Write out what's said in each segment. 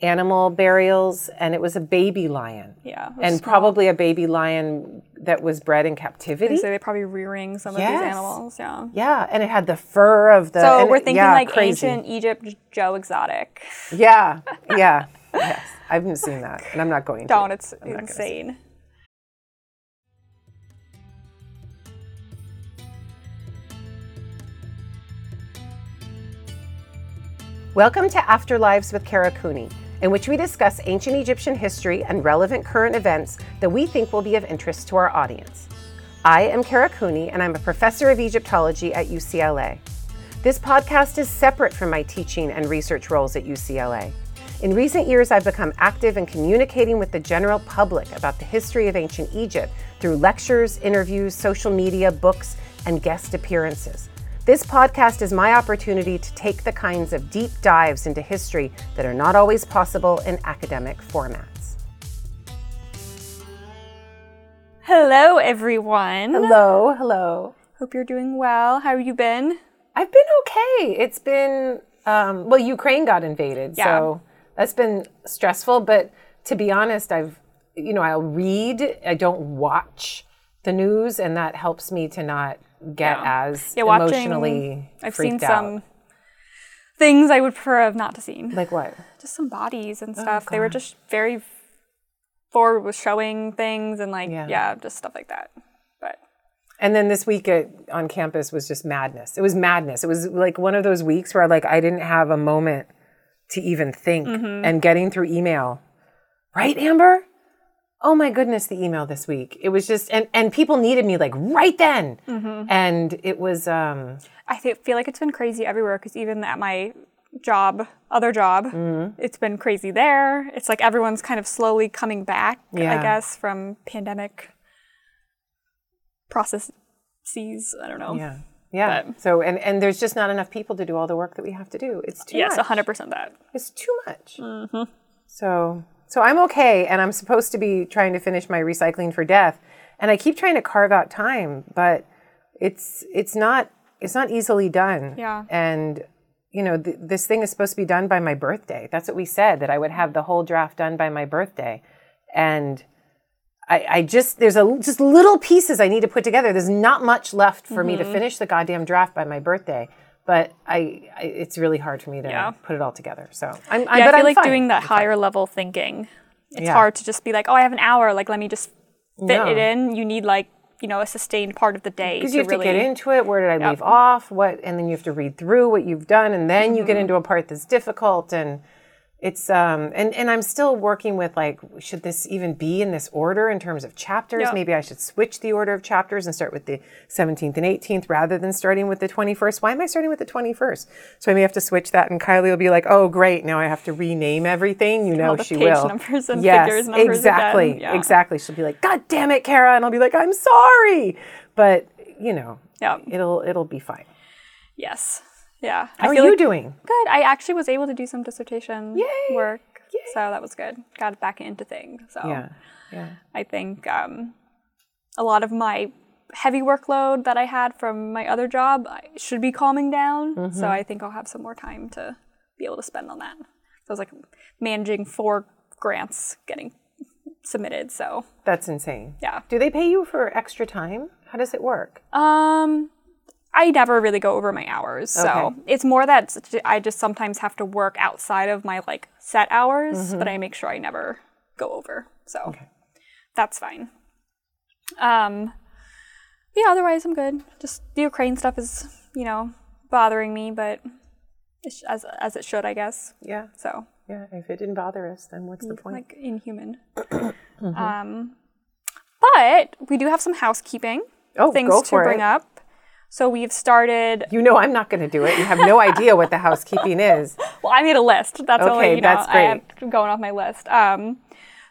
animal burials, and it was a baby lion. Yeah. And small. probably a baby lion that was bred in captivity. So they probably rearing some of these animals. Yeah. Yeah, and it had the fur of the. So we're it- thinking yeah, like crazy. ancient Egypt Joe Exotic. Yeah, yeah, yes. I haven't seen that, and I'm not going to. Don't. It's I'm not gonna see insane. Welcome to Afterlives with Kara Cooney, in which we discuss ancient Egyptian history and relevant current events that we think will be of interest to our audience. I am Kara Cooney, and I'm a professor of Egyptology at UCLA. This podcast is separate from my teaching and research roles at UCLA. In recent years, I've become active in communicating with the general public about the history of ancient Egypt through lectures, interviews, social media, books, and guest appearances. This podcast is my opportunity to take the kinds of deep dives into history that are not always possible in academic formats. Hello, everyone. Hello, hello. Hope you're doing well. How have you been? I've been okay. It's been, um, well, Ukraine got invaded, Yeah. so that's been stressful. But to be honest, I've, you know, I'll read, I don't watch the news, and that helps me to not get Yeah. as Yeah, watching- emotionally I've freaked seen out. some things I would prefer have not to seen. Like what? just some bodies Oh, and stuff. they were just very forward with showing things and like Yeah. yeah. just stuff like that. But And then this week at, on campus was just madness. It was madness. It was like one of those weeks where like I didn't have a moment to even think Mm-hmm. and getting through email. Right, Amber? Oh my goodness, the email this week. It was just and and people needed me like right then. Mm-hmm. And it was um I fe- feel like it's been crazy everywhere because even at my job, other job, Mm-hmm. it's been crazy there. It's like everyone's kind of slowly coming back, Yeah. I guess, from pandemic processes. I don't know. yeah. Yeah. But- so and and there's just not enough people to do all the work that we have to do. It's too Yes, much. 100% that. It's too much. So, so I'm okay, and I'm supposed to be trying to finish my recycling for death, and I keep trying to carve out time, but it's it's not it's not easily done. Yeah. And you know, th- this thing is supposed to be done by my birthday. That's what we said that I would have the whole draft done by my birthday, and. I, I just there's a just little pieces I need to put together. There's not much left for me to mm-hmm. finish the goddamn draft by my birthday, but I, I it's really hard for me to Yeah. put it all together. So I'm, I, but I feel I'm like fine. doing that higher level thinking. It's Yeah. hard to just be like, oh, I have an hour. Like, let me just fit No. it in. You need like, you know, a sustained part of the day because you have really. to get into it. Where did I leave off? What, and then you have to read through what you've done, and then you Mm-hmm. get into a part that's difficult, and it's um and and I'm still working with like, should this even be in this order in terms of chapters? Yeah. Maybe I should switch the order of chapters and start with the 17th and 18th rather than starting with the 21st. Why am I starting with the 21st? So I may have to switch that, and Kylie will be like, "Oh, great! Now I have to rename everything." You know, the she page will. numbers and yes, figures numbers again. exactly, Yeah. exactly. She'll be like, "God damn it, Kara," and I'll be like, "I'm sorry," but you know, Yeah. it'll it'll be fine. Yes. Yeah. How I are you like- doing? Good. I actually was able to do some dissertation Yay! work. So that was good. Got back into things. So Yeah, yeah, I think um, a lot of my heavy workload that I had from my other job should be calming down. Mm-hmm. So I think I'll have some more time to be able to spend on that. So I was like managing four grants getting submitted. So that's insane. yeah. Do they pay you for extra time? How does it work? Um, I never really go over my hours, so Okay. it's more that I just sometimes have to work outside of my like set hours, Mm-hmm. but I make sure I never go over. So that's fine. Um, yeah, otherwise I'm good. Just the Ukraine stuff is, you know, bothering me, but it's as as it should, I guess. Yeah, So yeah. If it didn't bother us, then what's the point? like inhuman. Mm-hmm. Um, but we do have some housekeeping Oh, things to bring it. up. So we've started. You know I'm not going to do it. You have no idea what the housekeeping is. Well, I made a list. That's Okay, only you know that's I'm going off my list. Um,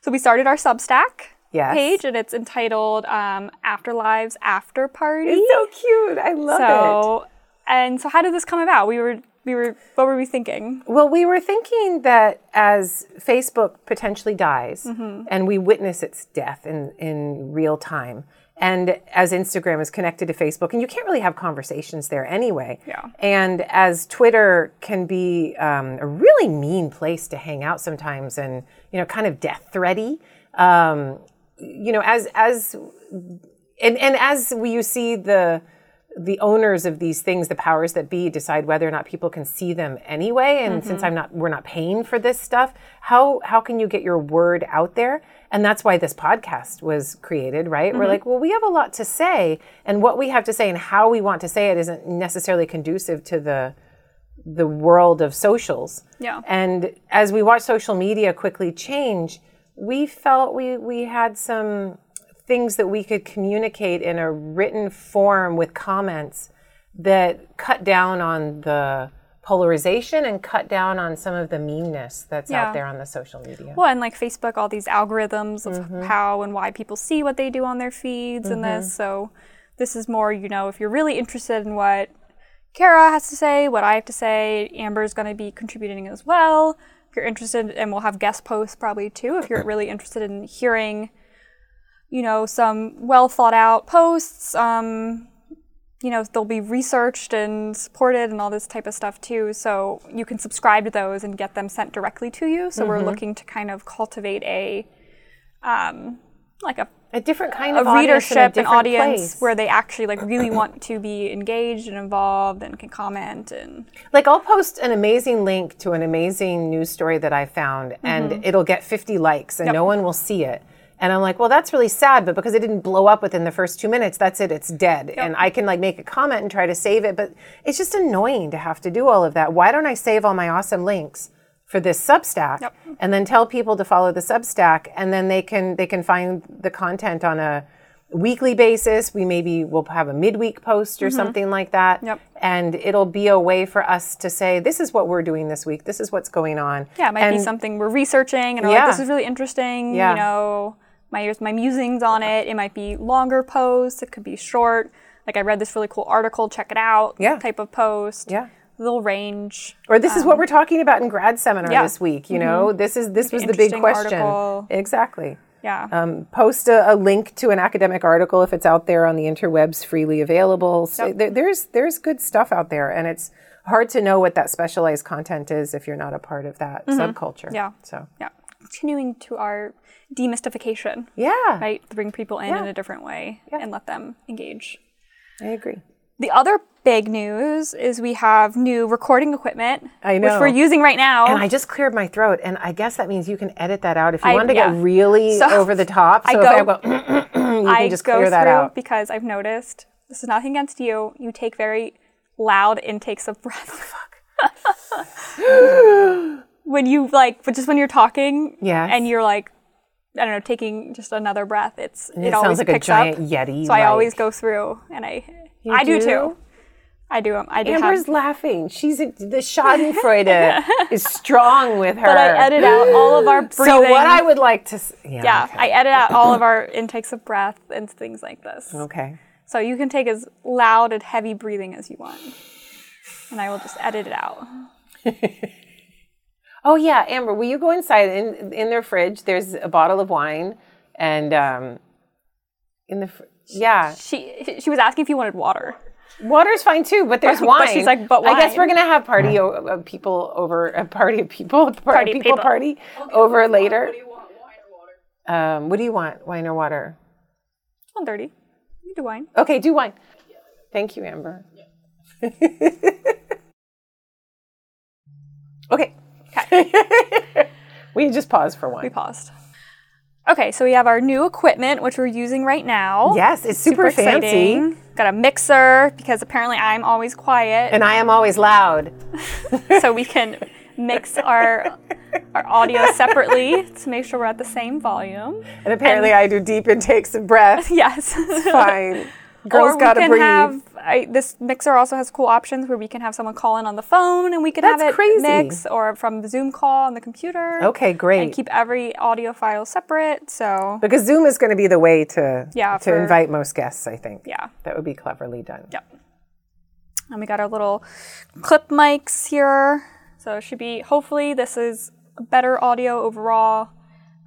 so we started our Substack Yes. page, and it's entitled um, "Afterlives After Party." It's so cute. I love it. so, and so how did this come about? We were we were what were we thinking? Well, we were thinking that as Facebook potentially dies Mm-hmm. and we witness its death in, in real time, And as Instagram is connected to Facebook, and you can't really have conversations there anyway. Yeah. And as Twitter can be um, a really mean place to hang out sometimes, and you know, kind of death thready. Um, you know, as as and and as we you see the the owners of these things, the powers that be, decide whether or not people can see them anyway. And mm-hmm. since I'm not, we're not paying for this stuff. How how can you get your word out there? And that's why this podcast was created, right? We're mm-hmm. like, well, we have a lot to say, and what we have to say and how we want to say it isn't necessarily conducive to the the world of socials. Yeah. And as we watch social media quickly change, we felt we we had some things that we could communicate in a written form with comments that cut down on the polarization and cut down on some of the meanness that's Yeah. out there on the social media. Well, and like Facebook, all these algorithms of Mm-hmm. how and why people see what they do on their feeds and this. So this is more, you know, if you're really interested in what Kara has to say, what I have to say, Amber's going to be contributing as well. If you're interested, and we'll have guest posts probably too, if you're really interested in hearing, you know, some well thought out posts. Um, you know, they'll be researched and supported and all this type of stuff too. So you can subscribe to those and get them sent directly to you. So we're looking to kind of cultivate a, um, like a, a different kind a of readership and audience place. where they actually like really want to be engaged and involved and can comment and like I'll post an amazing link to an amazing news story that I found and it'll get 50 likes and no one will see it. And I'm like, well, that's really sad, but because it didn't blow up within the first two minutes, that's it, it's dead. And I can like make a comment and try to save it, but it's just annoying to have to do all of that. Why don't I save all my awesome links for this Substack Yep. and then tell people to follow the Substack and then they can they can find the content on a weekly basis. We maybe will have a midweek post or mm-hmm. something like that. Yep. And it'll be a way for us to say, this is what we're doing this week. This is what's going on. yeah, it might be something we're researching and Yeah. like, this is really interesting. Yeah. You know, my my musings on it. It might be longer posts. It could be short. Like I read this really cool article. Check it out. Yeah. Type of post. Yeah. Little range. Or this is what we're talking about in grad seminar Um, yeah. Mm-hmm. this week. You know, this is this was the big question. article. Exactly. Yeah. Um, post a, a link to an academic article if it's out there on the interwebs freely available. So there, there's there's good stuff out there, and it's hard to know what that specialized content is if you're not a part of that subculture. Mm-hmm. Yeah. So yeah. Continuing to our demystification, yeah, right? To bring people in Yeah. in a different way and let them engage. I agree. The other big news is we have new recording equipment, I which we're using right now. And I just cleared my throat, and I guess that means you can edit that out if you I- want to yeah. get really So, over the top. So I if go- I go, you can just go clear that out. because I've noticed this is nothing against you. You take very loud intakes of breath. when you like, but just when you're talking, yeah, and you're like, I don't know, taking just another breath. It's it, it always like a picks giant up. Yeti, So I always go through, and I I do? do? too. I do. I do Amber's have. laughing. She's a, the Schadenfreude is strong with her. But I edit out all of our breathing. So what I would like to, yeah, yeah, okay. I edit out all of our intakes of breath and things like this. okay. So you can take as loud and heavy breathing as you want. And I will just edit it out. Oh yeah, Amber, will you go inside? In in their fridge, there's a bottle of wine, and um, in the fr- yeah, She she was asking if you wanted water. water's fine too, but there's wine. But she's like, "But I guess we're gonna have party o- uh, people over a party of people, par- Party people, people. party over later. Um, what do you want? Wine or water? One thirty. You can do wine. Okay, do wine. Thank you, Amber. okay. we just paused for one. We paused. Okay, so we have our new equipment, which we're using right now. Yes, it's super, fancy. exciting. Got a mixer because apparently I'm always quiet, And I am always loud. so we can mix our our audio separately to make sure we're at the same volume. And apparently I do deep intakes of breath. Yes. It's Fine. Girls or we gotta can breathe. have I, this mixer also has cool options where we can have someone call in on the phone and we can That's have it crazy. mix or from the Zoom call on the computer. okay, great. And keep every audio file separate. So because Zoom is going to be the way to Yeah, to for- invite most guests, I think. yeah. That would be cleverly done. Yep. And we got our little clip mics here. So it should be hopefully this is better audio overall.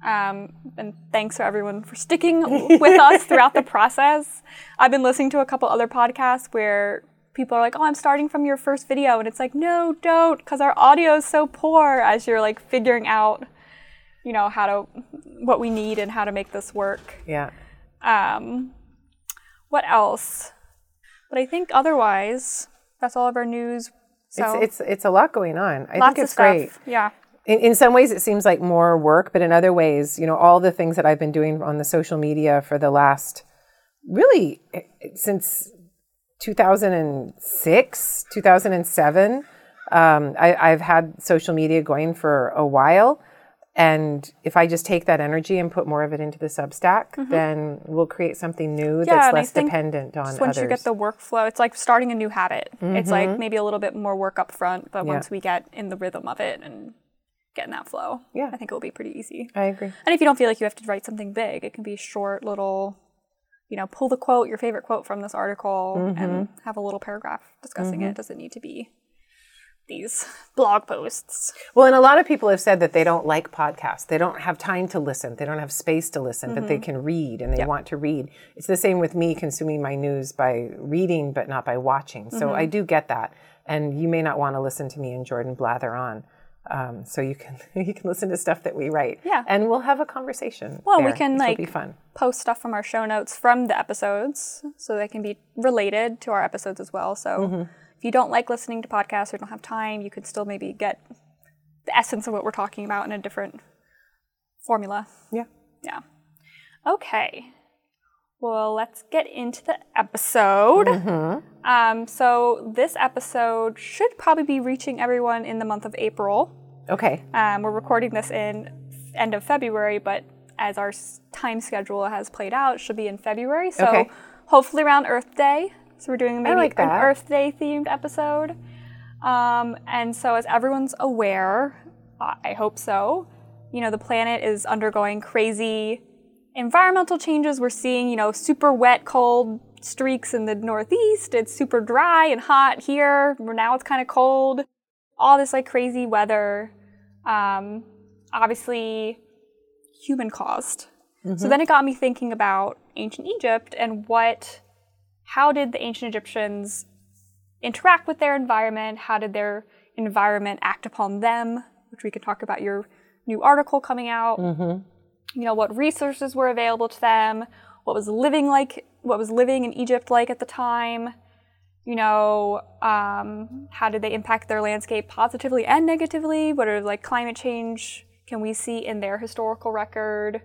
Um, and thanks to everyone for sticking with us throughout the process. I've been listening to a couple other podcasts where people are like, "Oh, I'm starting from your first video," and it's like, "No, don't," because our audio is so poor. As you're like figuring out, you know, how to what we need and how to make this work. Yeah. Um, what else? But I think otherwise, that's all of our news. So It's it's it's a lot going on. I think it's great. Yeah. In, in some ways, it seems like more work, but in other ways, you know, all the things that I've been doing on the social media for the last really eh, since 2006, 2007, um, I, I've had social media going for a while. And if I just take that energy and put more of it into the Substack, then we'll create something new Mm-hmm. Yeah, that's less dependent on once others. you get the workflow, it's like starting a new habit. It's like maybe a little bit more work up front, but Mm-hmm. Yeah. once we get in the rhythm of it and get in that flow, Yeah. I think it'll be pretty easy. I agree. And if you don't feel like you have to write something big, it can be short little, you know, pull the quote, your favorite quote from this article, Mm-hmm. and have a little paragraph discussing it. It doesn't need to be these blog posts. Well, and a lot of people have said that they don't like podcasts. They don't have time to listen. They don't have space to listen, but they Mm-hmm. can read and they want to read. It's the same with me consuming my news by reading, but not by watching. So Mm-hmm. I do get that. And you may not want to listen to me and Jordan blather on. Um, so you can you can listen to stuff that we write. Yeah. And we'll have a conversation. Well, we can like post stuff from our show notes from the episodes, so they can be related to our episodes as well. So Mm-hmm. if you don't like listening to podcasts or don't have time, you could still maybe get the essence of what we're talking about in a different formula. Yeah. Yeah. Okay. Well, let's get into the episode. Um, so this episode should probably be reaching everyone in the month of April. Okay. Um, we're recording this in end of February, but as our time schedule has played out, it should be in February. So Okay. hopefully around Earth Day. So we're doing maybe like an. Earth Day themed episode. Um, and so as everyone's aware, I I hope so, you know, the planet is undergoing crazy environmental changes. We're seeing, you know, super wet, cold streaks in the Northeast. It's super dry and hot here. Now it's kind of cold. All this like crazy weather. Um, obviously, human caused. So then it got me thinking about ancient Egypt and what, how did the ancient Egyptians interact with their environment? How did their environment act upon them? Which we could talk about your new article coming out. You know, what resources were available to them? What was living like? What was living in Egypt like at the time? You know, um, how did they impact their landscape positively and negatively? What are like climate change? Can we see in their historical record?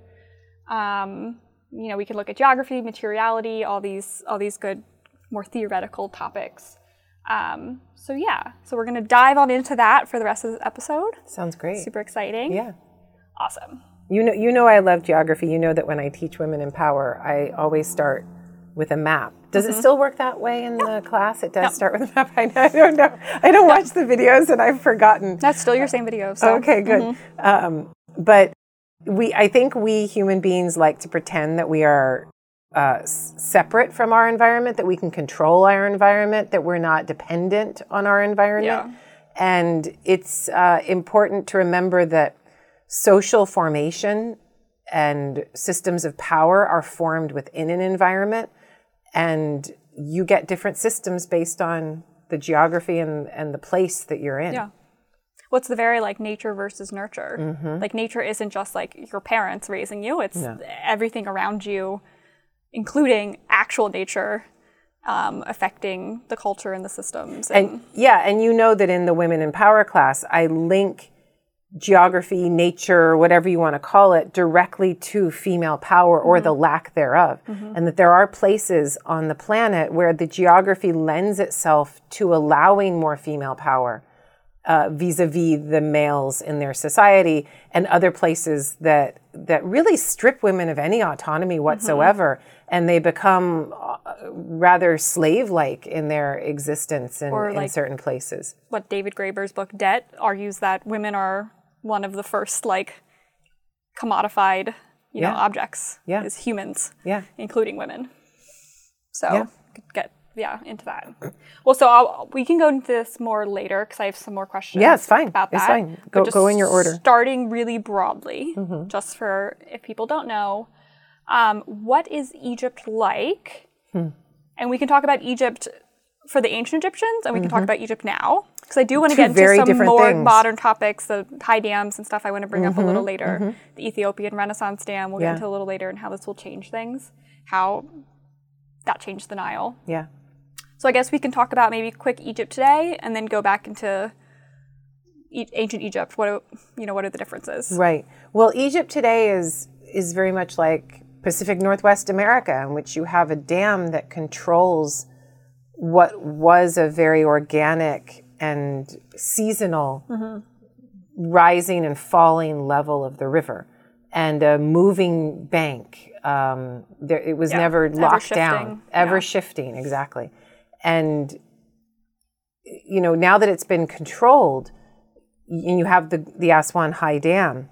Um, you know, we could look at geography, materiality, all these all these good, more theoretical topics. Um, so yeah, so we're gonna dive on into that for the rest of the episode. Sounds great. Super exciting. Yeah. Awesome. You know, you know, I love geography. You know that when I teach women in power, I always start with a map. Does it still work that way in the class? It does start with a map. I, know, I don't know. I don't watch the videos, and I've forgotten. That's still your same video. So Okay, good. Um, but we, I think we human beings like to pretend that we are uh, separate from our environment, that we can control our environment, that we're not dependent on our environment. Yeah. And it's uh, important to remember that social formation and systems of power are formed within an environment, and you get different systems based on the geography and, and the place that you're in. Yeah. What's the very like nature versus nurture? Mm-hmm. Like nature isn't just like your parents raising you; it's everything around you, including actual nature, um, affecting the culture and the systems. And, And yeah, and you know that in the Women in Power class, I link geography, nature, whatever you want to call it, directly to female power or the lack thereof. And that there are places on the planet where the geography lends itself to allowing more female power uh, vis-a-vis the males in their society and other places that that really strip women of any autonomy whatsoever. And they become uh, rather slave-like in their existence in, Or in certain places. what David Graeber's book Debt argues that women are one of the first like commodified, you know, objects Yeah. as humans, yeah including women. So Yeah. could get yeah into that. Well, so I'll, we can go into this more later because I have some more questions. Yeah, it's fine. About that. It's fine. Go go in your order. Mm-hmm. Starting really broadly, just for if people don't know, um, what is Egypt like? Hmm. And we can talk about Egypt for the ancient Egyptians, and we can talk about Egypt now because I do want to Mm-hmm. Get into some more things. Mm-hmm. modern topics, the high dams and stuff. I want to bring up a little later. The Ethiopian Renaissance Dam. We'll Yeah. get into a little later, and how this will change things. How that changed the Nile. Yeah. So I guess we can talk about maybe quick Egypt today, and then go back into e- ancient Egypt. What are, you know? What are the differences? Right. Well, Egypt today is is very much like Pacific Northwest America, in which you have a dam that controls what was a very organic and seasonal rising and falling level of the river, and a moving bank. Um, there, it was Yeah, never locked ever-shifting, down, ever yeah. shifting, exactly. And you know, now that it's been controlled, and you have the the Aswan High Dam,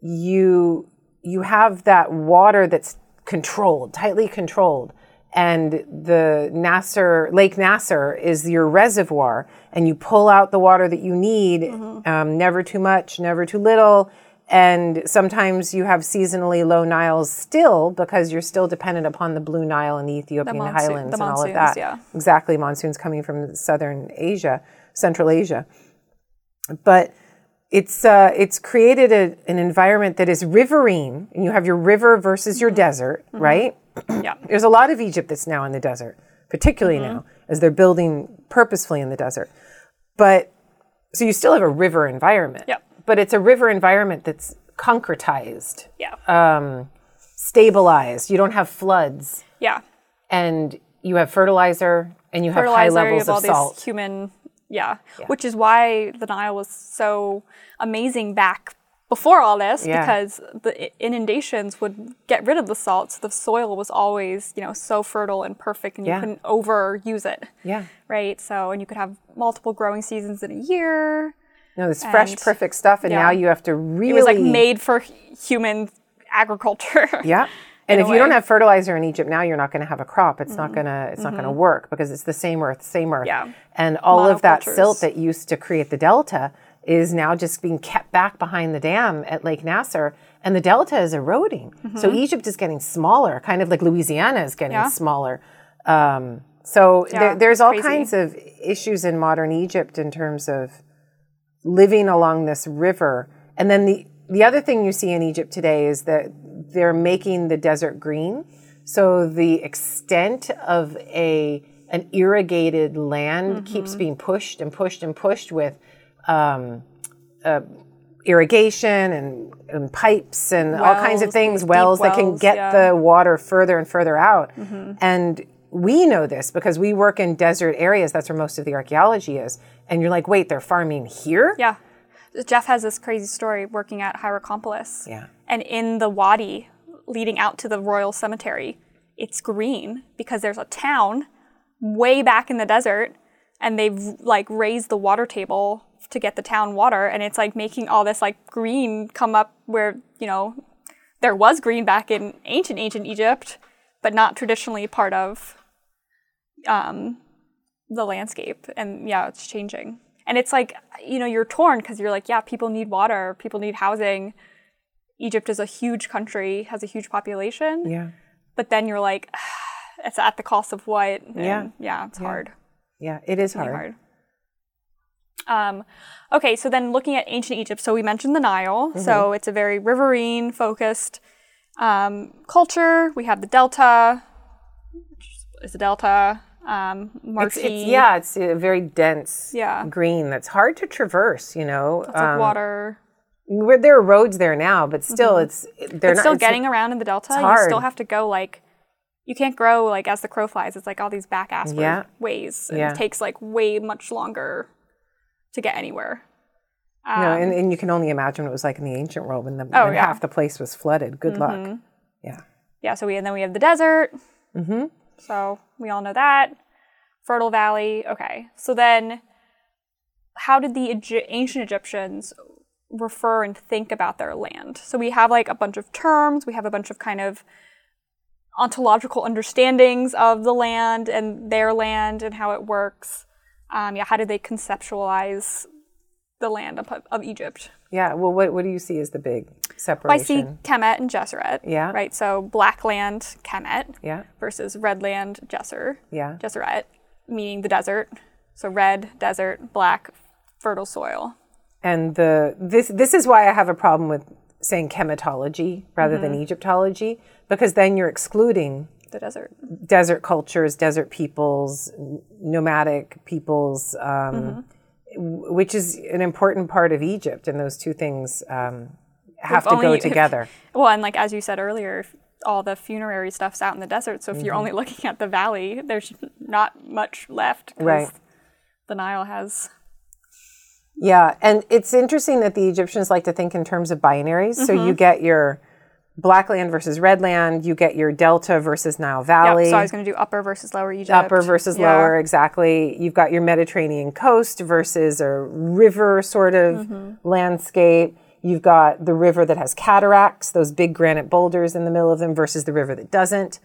you you have that water that's controlled, tightly controlled, and the Nasser Lake Nasser is your reservoir, and you pull out the water that you need, um, never too much, never too little. And sometimes you have seasonally low Niles still because you're still dependent upon the Blue Nile and the Ethiopian monsoon- highlands the and all of that. yeah. Exactly, monsoons coming from southern Asia, Central Asia but it's uh, it's created a, an environment that is riverine, and you have your river versus your desert, right? Yeah. There's a lot of Egypt that's now in the desert, particularly now as they're building purposefully in the desert. But so you still have a river environment, Yep. but it's a river environment that's concretized, Yeah. um, stabilized. You don't have floods, yeah. and you have fertilizer, and you have high fertilizer, you levels have of salt. human, yeah. which is why the Nile was so amazing back before all this Yeah. because the inundations would get rid of the salt, so the soil was always you know so fertile and perfect, and you Yeah. couldn't overuse it. Yeah. Right. So, and you could have multiple growing seasons in a year. No, this fresh, perfect stuff, and yeah. now you have to really It was like made for human agriculture. Yeah. And if you don't have fertilizer in Egypt now, you're not going to have a crop. It's not going to it's not going to work because it's the same earth, same earth. Mm-hmm. Yeah. And all of that silt that used to create the delta is now just being kept back behind the dam at Lake Nasser and the delta is eroding. So Egypt is getting smaller, kind of like Louisiana is getting Mm-hmm. Yeah. smaller. Um, so Yeah, there, there's all crazy. kinds of issues in modern Egypt in terms of living along this river. And then the the other thing you see in Egypt today is that they're making the desert green. So the extent of a an irrigated land keeps Mm-hmm. being pushed and pushed and pushed with um, uh, irrigation and, and pipes and all kinds of things, deep wells that can get yeah. Mm-hmm. the water further and further out. And we know this because we work in desert areas. That's where most of the archaeology is. And you're like, wait, they're farming here? Yeah. Jeff has this crazy story working at Hierakonpolis. Yeah. And in the wadi leading out to the royal cemetery, it's green because there's a town way back in the desert and they've like raised the water table to get the town water and it's like making all this like green come up where, you know, there was green back in ancient ancient Egypt, but not traditionally part of um, the landscape. And yeah, it's changing. And it's like, you know, you're torn because you're like, yeah, people need water, people need housing. Egypt is a huge country, has a huge population. Yeah. But then you're like, it's at the cost of what? Yeah. Yeah, it's hard. Yeah, it is hard. hard. Um, okay, so then looking at ancient Egypt, so we mentioned the Nile. Mm-hmm. So it's a very riverine focused um, culture. We have the Delta, which is the Delta, um, It's, marshy, it's, yeah, it's a very dense Yeah. green that's hard to traverse, you know. lots of water. where there are roads there now, but still it's they're Mm-hmm. Not still it's- getting around in the Delta, you still have to go like, you can't grow like as the crow flies. It's like all these back ass Yeah. ways. And Yeah. It takes like way much longer to get anywhere. you know, and, and you can only imagine what it was like in the ancient world when, the, Oh, when yeah. Mm-hmm. half the place was flooded. Good luck. Yeah. Yeah, so we and then we have the desert. Mm-hmm. So we all know that. Fertile Valley. Okay. So then how did the Egy- ancient Egyptians refer and think about their land? So we have like a bunch of terms, we have a bunch of kind of ontological understandings of the land and their land and how it works. Um, yeah, how did they conceptualize the land of, of Egypt? Yeah. Well, what, what do you see as the big separation? I see Kemet and Gesseret. Yeah. Right. So black land Kemet. Yeah. Versus red land Gesser. Yeah. Gesseret, meaning the desert. So red desert, black fertile soil. And the this this is why I have a problem with saying Kemetology rather mm-hmm. than Egyptology because then you're excluding the desert, desert cultures, desert peoples, nomadic peoples. Um, mm-hmm which is an important part of Egypt, and those two things um, have if to go together. If, well, and like as you said earlier, all the funerary stuff's out in the desert. So if mm-hmm. you're only looking at the valley, there's not much left. Right. The Nile has. Yeah, and it's interesting that the Egyptians like to think in terms of binaries. Mm-hmm. So you get your black land versus red land. You get your delta versus Nile Valley. Yep, so I was going to do upper versus lower Egypt. Upper versus yeah. lower, exactly. You've got your Mediterranean coast versus a river sort of mm-hmm. landscape. You've got the river that has cataracts, those big granite boulders in the middle of them, versus the river that doesn't.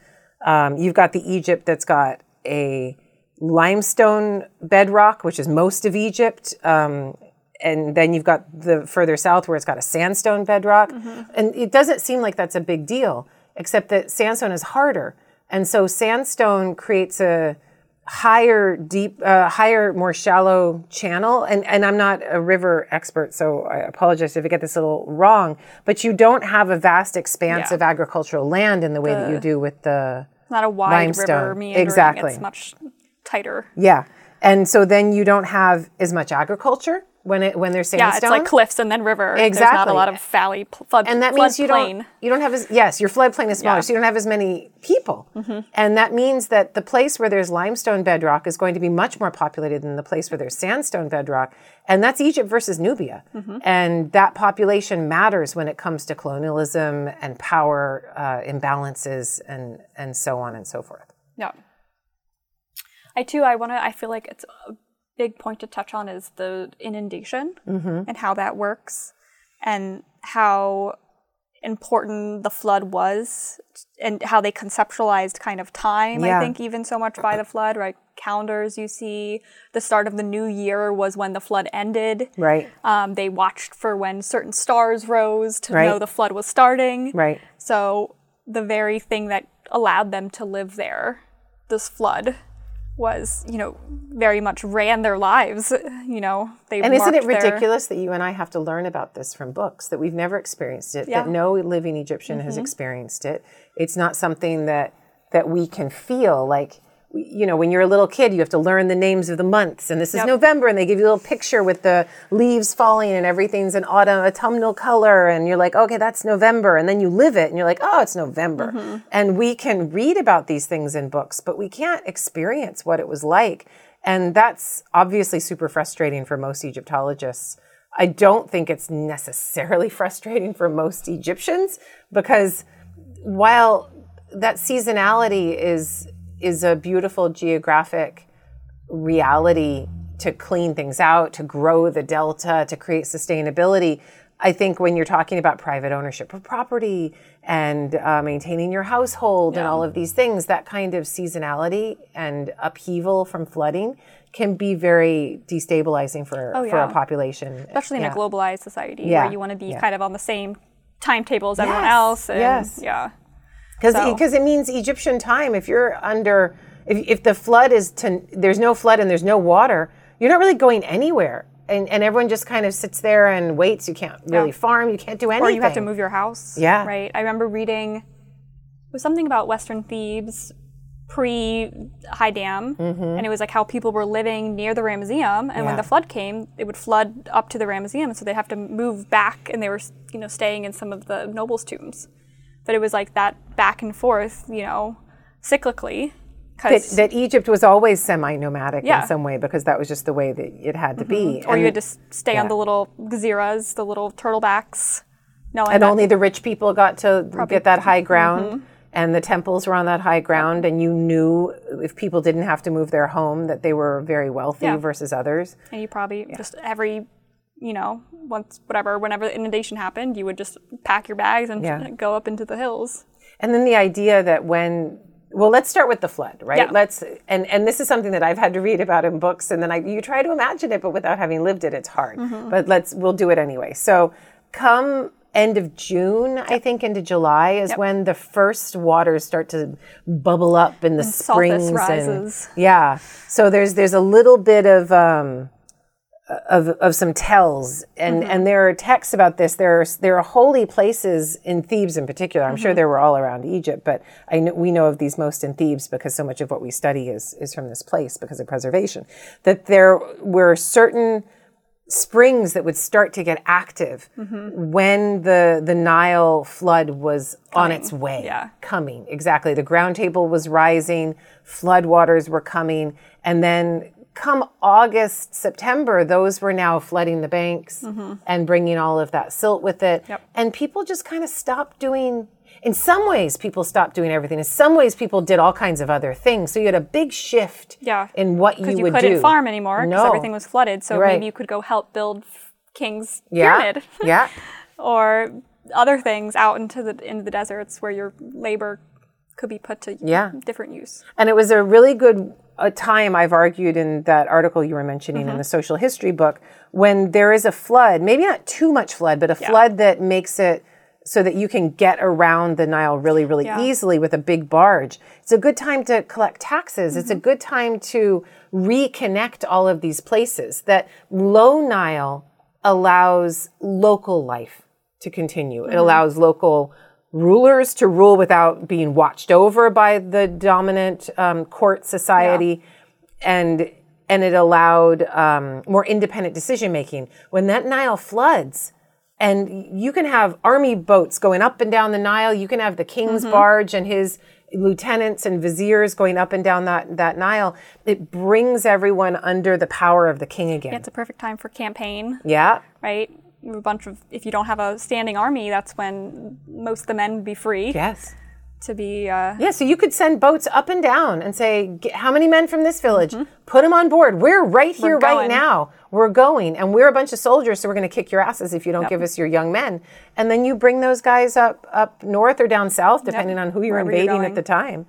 Um, you've got the Egypt that's got a limestone bedrock, which is most of Egypt. Um, and then you've got the further south where it's got a sandstone bedrock. Mm-hmm. And it doesn't seem like that's a big deal, except that sandstone is harder. And so sandstone creates a higher, deep, uh, higher, more shallow channel. And, and I'm not a river expert, so I apologize if I get this a little wrong, but you don't have a vast expanse yeah. of agricultural land in the way the, that you do with the not a wide limestone. river meandering. Exactly. It's much tighter. Yeah. And so then you don't have as much agriculture when it when there's sandstone. Yeah, it's like cliffs and then river. Exactly. There's not a lot of valley flood. And that means you plain. don't you don't have as yes, your floodplain is smaller, yeah. so you don't have as many people. Mm-hmm. And that means that the place where there's limestone bedrock is going to be much more populated than the place where there's sandstone bedrock. And that's Egypt versus Nubia. Mm-hmm. And that population matters when it comes to colonialism and power uh, imbalances and and so on and so forth. Yeah. I too I want to I feel like it's big point to touch on is the inundation mm-hmm. and how that works and how important the flood was and how they conceptualized kind of time yeah. i think even so much by the flood right calendars you see the start of the new year was when the flood ended right um, they watched for when certain stars rose to right. know the flood was starting right so the very thing that allowed them to live there this flood was, you know, very much ran their lives. You know, they and isn't it ridiculous their... that you and I have to learn about this from books that we've never experienced it, yeah. that no living Egyptian mm-hmm. has experienced it. It's not something that that we can feel like you know, when you're a little kid, you have to learn the names of the months. And this is yep. November, and they give you a little picture with the leaves falling and everything's an autumn, autumnal color. And you're like, okay, that's November. And then you live it and you're like, oh, it's November. Mm-hmm. And we can read about these things in books, but we can't experience what it was like. And that's obviously super frustrating for most Egyptologists. I don't think it's necessarily frustrating for most Egyptians because while that seasonality is is a beautiful geographic reality to clean things out, to grow the delta, to create sustainability. I think when you're talking about private ownership of property and uh, maintaining your household yeah. and all of these things, that kind of seasonality and upheaval from flooding can be very destabilizing for, oh, yeah. for a population. Especially in yeah. a globalized society where you want to be kind of on the same timetable as yes. everyone else. And, yes. Yeah because because so. it means Egyptian time. If you're under, if, if the flood is to, there's no flood and there's no water, you're not really going anywhere. And, and everyone just kind of sits there and waits. You can't really yeah. farm. You can't do anything. Or you have to move your house. Yeah. Right. I remember reading it was something about Western Thebes pre high dam mm-hmm. and it was like how people were living near the ramesseum and yeah. when the flood came it would flood up to the ramesseum so they'd have to move back and they were you know staying in some of the nobles tombs but it was like that back and forth, you know, cyclically. That, that, Egypt was always semi-nomadic yeah. in some way because that was just the way that it had to mm-hmm. be. Or and, you had to stay yeah. on the little gezeeras, the little turtlebacks. No, and only the rich people got to probably, get that high ground. Mm-hmm. And the temples were on that high ground, and you knew if people didn't have to move their home that they were very wealthy yeah. versus others. And you probably just every you know, once whatever, whenever the inundation happened, you would just pack your bags and yeah. go up into the hills. And then the idea that when well, let's start with the flood, right? Yeah. Let's and and this is something that I've had to read about in books, and then I you try to imagine it, but without having lived it, it's hard. Mm-hmm. But let's we'll do it anyway. So come end of June, I think into July is when the first waters start to bubble up in the springs rises. and yeah. So there's there's a little bit of um, of, of some tells. And Mm-hmm. and there are texts about this. There are there are holy places in Thebes in particular. I'm Mm-hmm. sure there were all around Egypt but I know, we know of these most in Thebes because so much of what we study is is from this place because of preservation. That there were certain springs that would start to get active Mm-hmm. when the the Nile flood was on its way. Yeah. coming. Exactly. The ground table was rising. Floodwaters were coming. And then come august september those were now flooding the banks and bringing all of that silt with it Mm-hmm. Yep. and people just kind of stopped doing in some ways people stopped doing everything in some ways people did all kinds of other things so you had a big shift Yeah. in what you, would do. Because you, couldn't farm anymore because No. everything was flooded. So Right. maybe you could go help build King's yeah pyramid yeah or other things out into the into the deserts where your labor could be put to Yeah. different use. And it was a really good uh, time, I've argued in that article you were mentioning in the social history book, when there is a flood, maybe not too much flood, but a flood that makes it so that you can get around the Nile really, really Yeah. easily with a big barge. It's a good time to collect taxes. It's a good time to reconnect all of these places. That low Nile allows local life to continue. It allows local rulers to rule without being watched over by the dominant um, court society, and and it allowed um, more independent decision making. When that Nile floods, and you can have army boats going up and down the Nile, you can have the king's barge and his lieutenants and viziers going up and down that that Nile. It brings everyone under the power of the king again. It's a perfect time for campaign, yeah. right? A bunch of if you don't have a standing army, that's when most of the men would be free Yes. to be uh, Yeah, so you could send boats up and down and say, "Get- how many men from this village? Put them on board. We're right here, right now. We're going, and we're a bunch of soldiers, so we're going to kick your asses if you don't give us your young men. And then you bring those guys up up north or down south, depending on who you're Wherever you're invading at the time.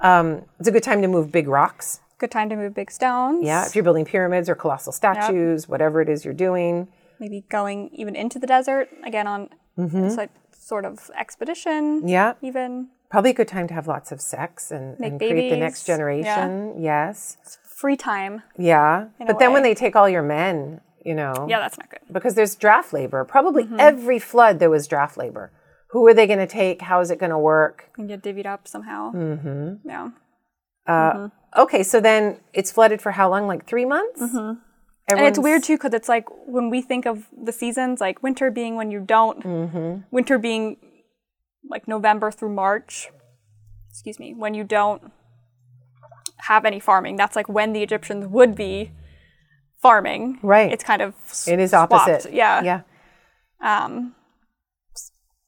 Um, it's a good time to move big rocks. good time to move big stones. Yeah, if you're building pyramids or colossal statues, whatever it is you're doing. Maybe going even into the desert again on it's like sort of expedition. Yeah, Even probably a good time to have lots of sex and, and create the next babies. Yeah. generation. Yes. free time. Yeah. But then when they take all your men, you know. Yeah, that's not good. because there's draft labor. Probably Mm-hmm. every flood there was draft labor. Who are they going to take? How is it going to work? And get divvied up somehow. Mm-hmm. Yeah. Okay, so then it's flooded for how long? Like three months? Mm-hmm. And it's weird too because it's like when we think of the seasons, like winter being when you don't, Mm-hmm. winter being like November through March, excuse me, when you don't have any farming. That's like when the Egyptians would be farming. Right. It's kind of It is swapped. opposite. Yeah. Yeah. Um.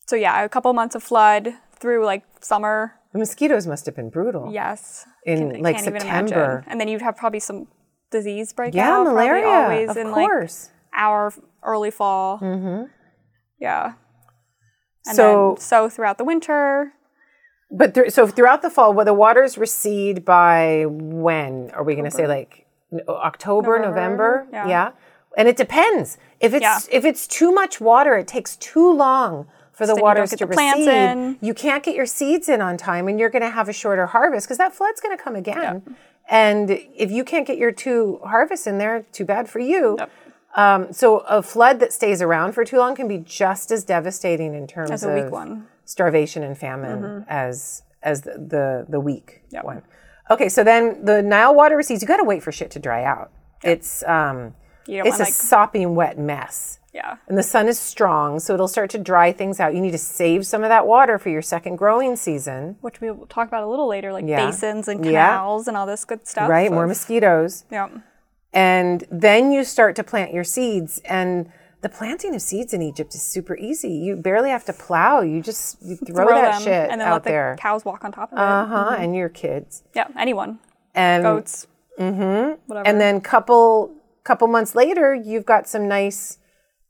So yeah, a couple months of flood through like summer. The mosquitoes must have been brutal. Yes. In, Can- like, September. And then you'd have probably some disease break Yeah, malaria. always of in like course. our early fall. Mm-hmm. Yeah. And So- then, so throughout the winter, but thr- so throughout the fall, well, the waters recede by when? Are we going to say like October, November? November, yeah. And it depends. If it's Yeah. if it's too much water, it takes too long for the then you don't waters to the recede. in. You can't get your seeds in on time, and you're going to have a shorter harvest because that flood's going to come again. And if you can't get your two harvests in there, too bad for you. Yep. Um, so a flood that stays around for too long can be just as devastating in terms as a of weak one. starvation and famine as as the the, the weak Yep. one. Okay, so then the Nile water recedes. You got to wait for shit to dry out. It's um, it's a like sopping wet mess, yeah. and the sun is strong, so it'll start to dry things out. You need to save some of that water for your second growing season, Which we will talk about a little later, like Yeah. basins and Yeah. and all this good stuff. right? More mosquitoes, Yeah. and then you start to plant your seeds and. The planting of seeds in Egypt is super easy. You barely have to plow. You just you throw, that them shit and then out let the there. cows walk on top of Uh it. huh. And your kids. Yeah, anyone. And Goats. Mm-hmm. Whatever. and then couple couple months later you've got some nice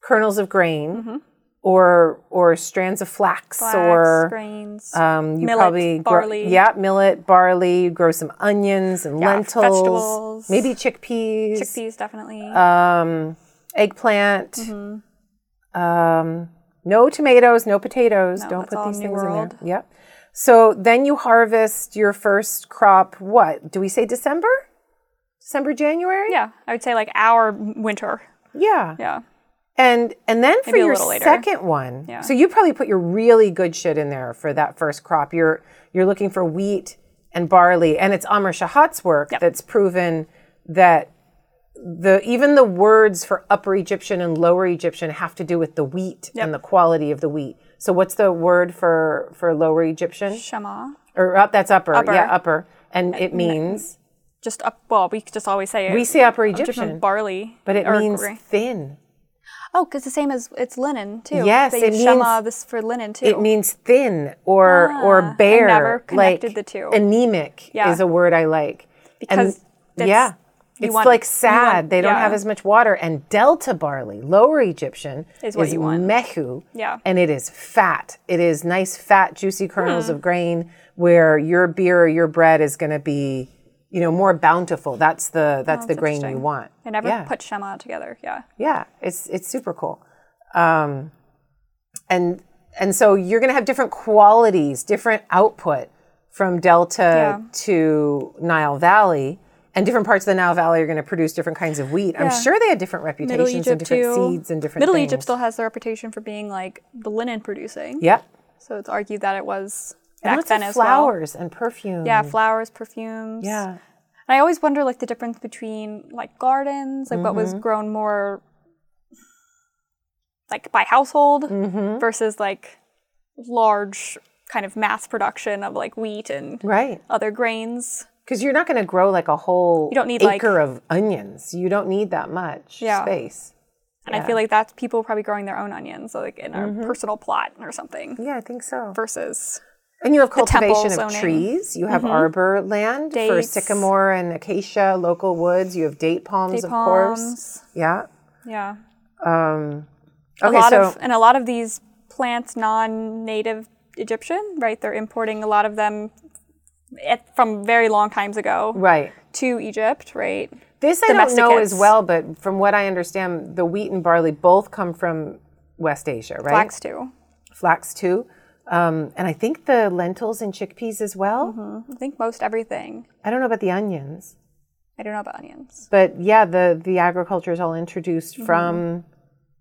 kernels of grain Mm-hmm. or or strands of flax, Flax, or grains, um, you millet, probably grow- barley. yeah, millet, barley. You grow some onions and Yeah, lentils, vegetables. maybe chickpeas, chickpeas definitely. um, eggplant. Mm-hmm. Um, no tomatoes, no potatoes. No, Don't put these things in there. Yep. So then you harvest your first crop. What do we say? December, December, January. yeah, I would say like our winter. Yeah. Yeah. And and then for Maybe a your second one, Yeah. so you probably put your really good shit in there for that first crop. You're you're looking for wheat and barley, and it's Amr Shahat's work Yep. that's proven that the even the words for Upper Egyptian and Lower Egyptian have to do with the wheat Yep. and the quality of the wheat. So what's the word for for Lower Egyptian Shema. or up? That's upper. Upper. Yeah, upper, and it means Just up. Well, we just always say it. we say Upper Egyptian Egyptian, barley, but it means thin. Oh, because the same as it's linen too. Yes, they it shema means- this for linen too. It means thin or Ah, or I bare. never connected like the two. Anemic Yeah. is a word I like. Because and, it's- yeah, it's want- like sad. want- they don't yeah. have as much water. And Delta barley, Lower Egyptian, Is what you want. mehu. Yeah. and it is fat. It is nice, fat, juicy kernels Hmm. of grain. Where your beer or your bread is going to be, you know, more bountiful. That's the that's the grain you want. I never yeah. put shema together. Yeah. Yeah, it's it's super cool. Um, and and so you're going to have different qualities, different output from Delta Yeah. to Nile Valley, and different parts of the Nile Valley are going to produce different kinds of wheat. I'm sure they had different reputations and different too. seeds and different Middle things. Egypt still has the reputation for being like the linen producing. Yep. So it's argued that it was back lots then of as well. flowers and perfume. Yeah, flowers, perfumes. Yeah. And I always wonder like the difference between like gardens, like what Mm-hmm. was grown more like by household Mm-hmm. versus like large kind of mass production of like wheat and Right. other grains. Because you're not going to grow like a whole You don't need, like- acre of onions. You don't need that much Yeah. space. And I feel like that's people probably growing their own onions, like in a personal plot or something, Yeah, I think so. versus And you have cultivation of zoning. Mm-hmm. trees. You have arbor land for sycamore and acacia, local woods. You have date palms, date of course. Yeah. Yeah. Um, a lot so of and a lot of these plants non-native Egyptian, right? They're importing a lot of them at, from very long times ago right. to Egypt, right? This I don't know as well, but from what I understand, the wheat and barley both come from West Asia, right? Flax too. Flax too. Um, and I think the lentils and chickpeas as well. Mm-hmm. I think most everything. I don't know about the onions, I don't know about onions. but yeah, the the agriculture is all introduced Mm-hmm. from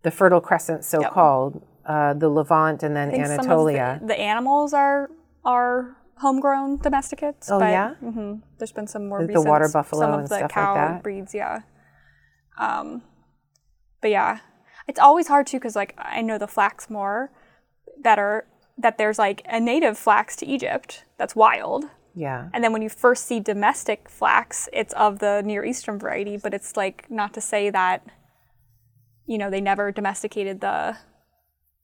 the Fertile Crescent, so called, uh, the Levant, and then Anatolia. some of the, the animals are are homegrown domesticates. Oh, but, yeah? hmm there's been some more Like the recent water buffalo some of and the stuff like cow that? breeds, yeah. Um, but yeah, it's always hard too because like I know the flax more that are that there's like a native flax to Egypt that's wild. yeah. And then when you first see domestic flax, it's of the Near Eastern variety, but it's like not to say that, you know, they never domesticated the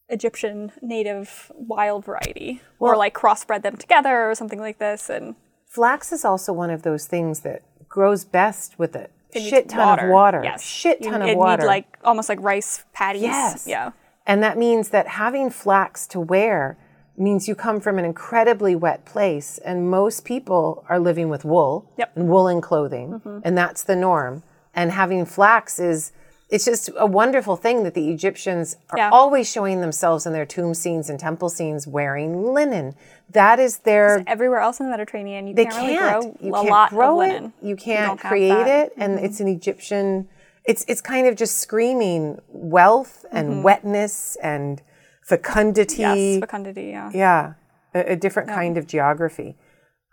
Egyptian native wild variety or like crossbred them together or something like this. And Flax is also one of those things that grows best with a shit ton of water. Yes. Shit You- ton it of water. Need like almost like rice patties. Yes. Yeah. And that means that having flax to wear means you come from an incredibly wet place. And most people are living with wool Yep. Mm-hmm. and woolen clothing. And that's the norm. And having flax is, it's just a wonderful thing that the Egyptians are Yeah. always showing themselves in their tomb scenes and temple scenes wearing linen. That is their Everywhere else in the Mediterranean, you they can't, can't. really grow you a can't lot grow of it. linen. You can't have create. Mm-hmm. it, and it's an Egyptian. It's it's kind of just screaming wealth and wetness and fecundity. Mm-hmm. Yes, fecundity, yeah. yeah, a, a different kind of geography.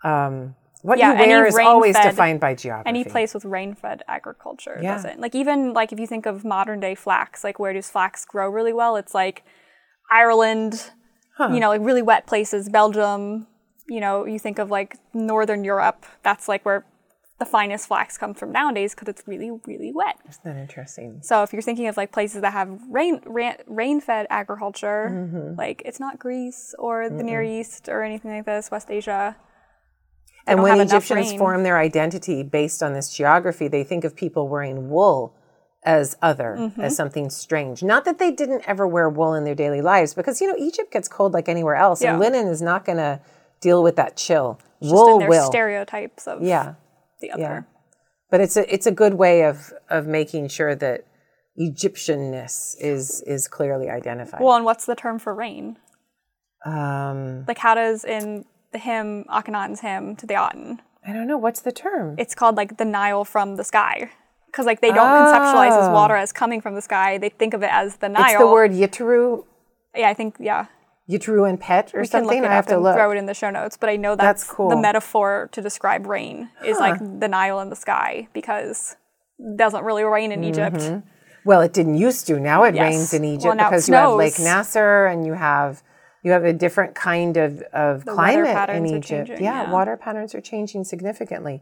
Um, what Yeah, you wear is always defined by geography. any place with rain-fed agriculture Yeah. doesn't. Like even like if you think of modern day flax, like where does flax grow really well? It's like Ireland, you know, like really wet places, Belgium. You know, you think of like Northern Europe. That's like where the finest flax comes from nowadays because it's really, really wet. Isn't that interesting? So if you're thinking of like places that have rain rain, rain-fed agriculture, Mm-hmm. like it's not Greece or the Near East or anything like this, West Asia. And when Egyptians form their identity based on this geography, they think of people wearing wool as other, as something strange. Not that they didn't ever wear wool in their daily lives, because you know Egypt gets cold like anywhere else, and linen is not going to deal with that chill. Just wool in their will, stereotypes of yeah, the other. yeah. But it's a it's a good way of of making sure that Egyptianness is is clearly identified. Well, and what's the term for rain? um, Like, how does in the hymn, Akhenaten's hymn to the Aten, I don't know what's the term. it's called like the Nile from the sky. Because like they don't conceptualize as Oh. water as coming from the sky. They think of it as the Nile. It's the word yitru, Yeah, I think yeah. Yitru and pet or We something. I have to look. throw it in the show notes. But I know That's that's, cool. the metaphor to describe rain is like the Nile in the sky because it doesn't really rain in Egypt. Well, it didn't used to. Now it Yes. rains in Egypt Well, because you have Lake. Nasser and you have you have a different kind of, of weather climate in Egypt. changing, yeah, yeah. Mm-hmm. water patterns are changing significantly,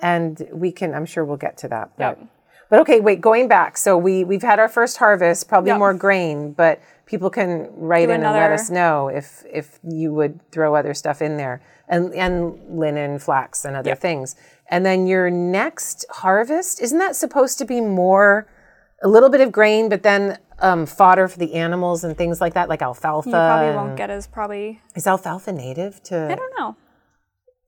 and we can. I'm sure we'll get to that. But, Yep. but okay, wait. Going back, so we we've had our first harvest, probably Yep. more grain, but people can write Do in and let us know if if you would throw other stuff in there and and linen, flax, and other Yep. things. And then your next harvest isn't that supposed to be more? a little bit of grain, but then um, fodder for the animals and things like that, like alfalfa. You probably won't get as probably. Is alfalfa native to? I don't know.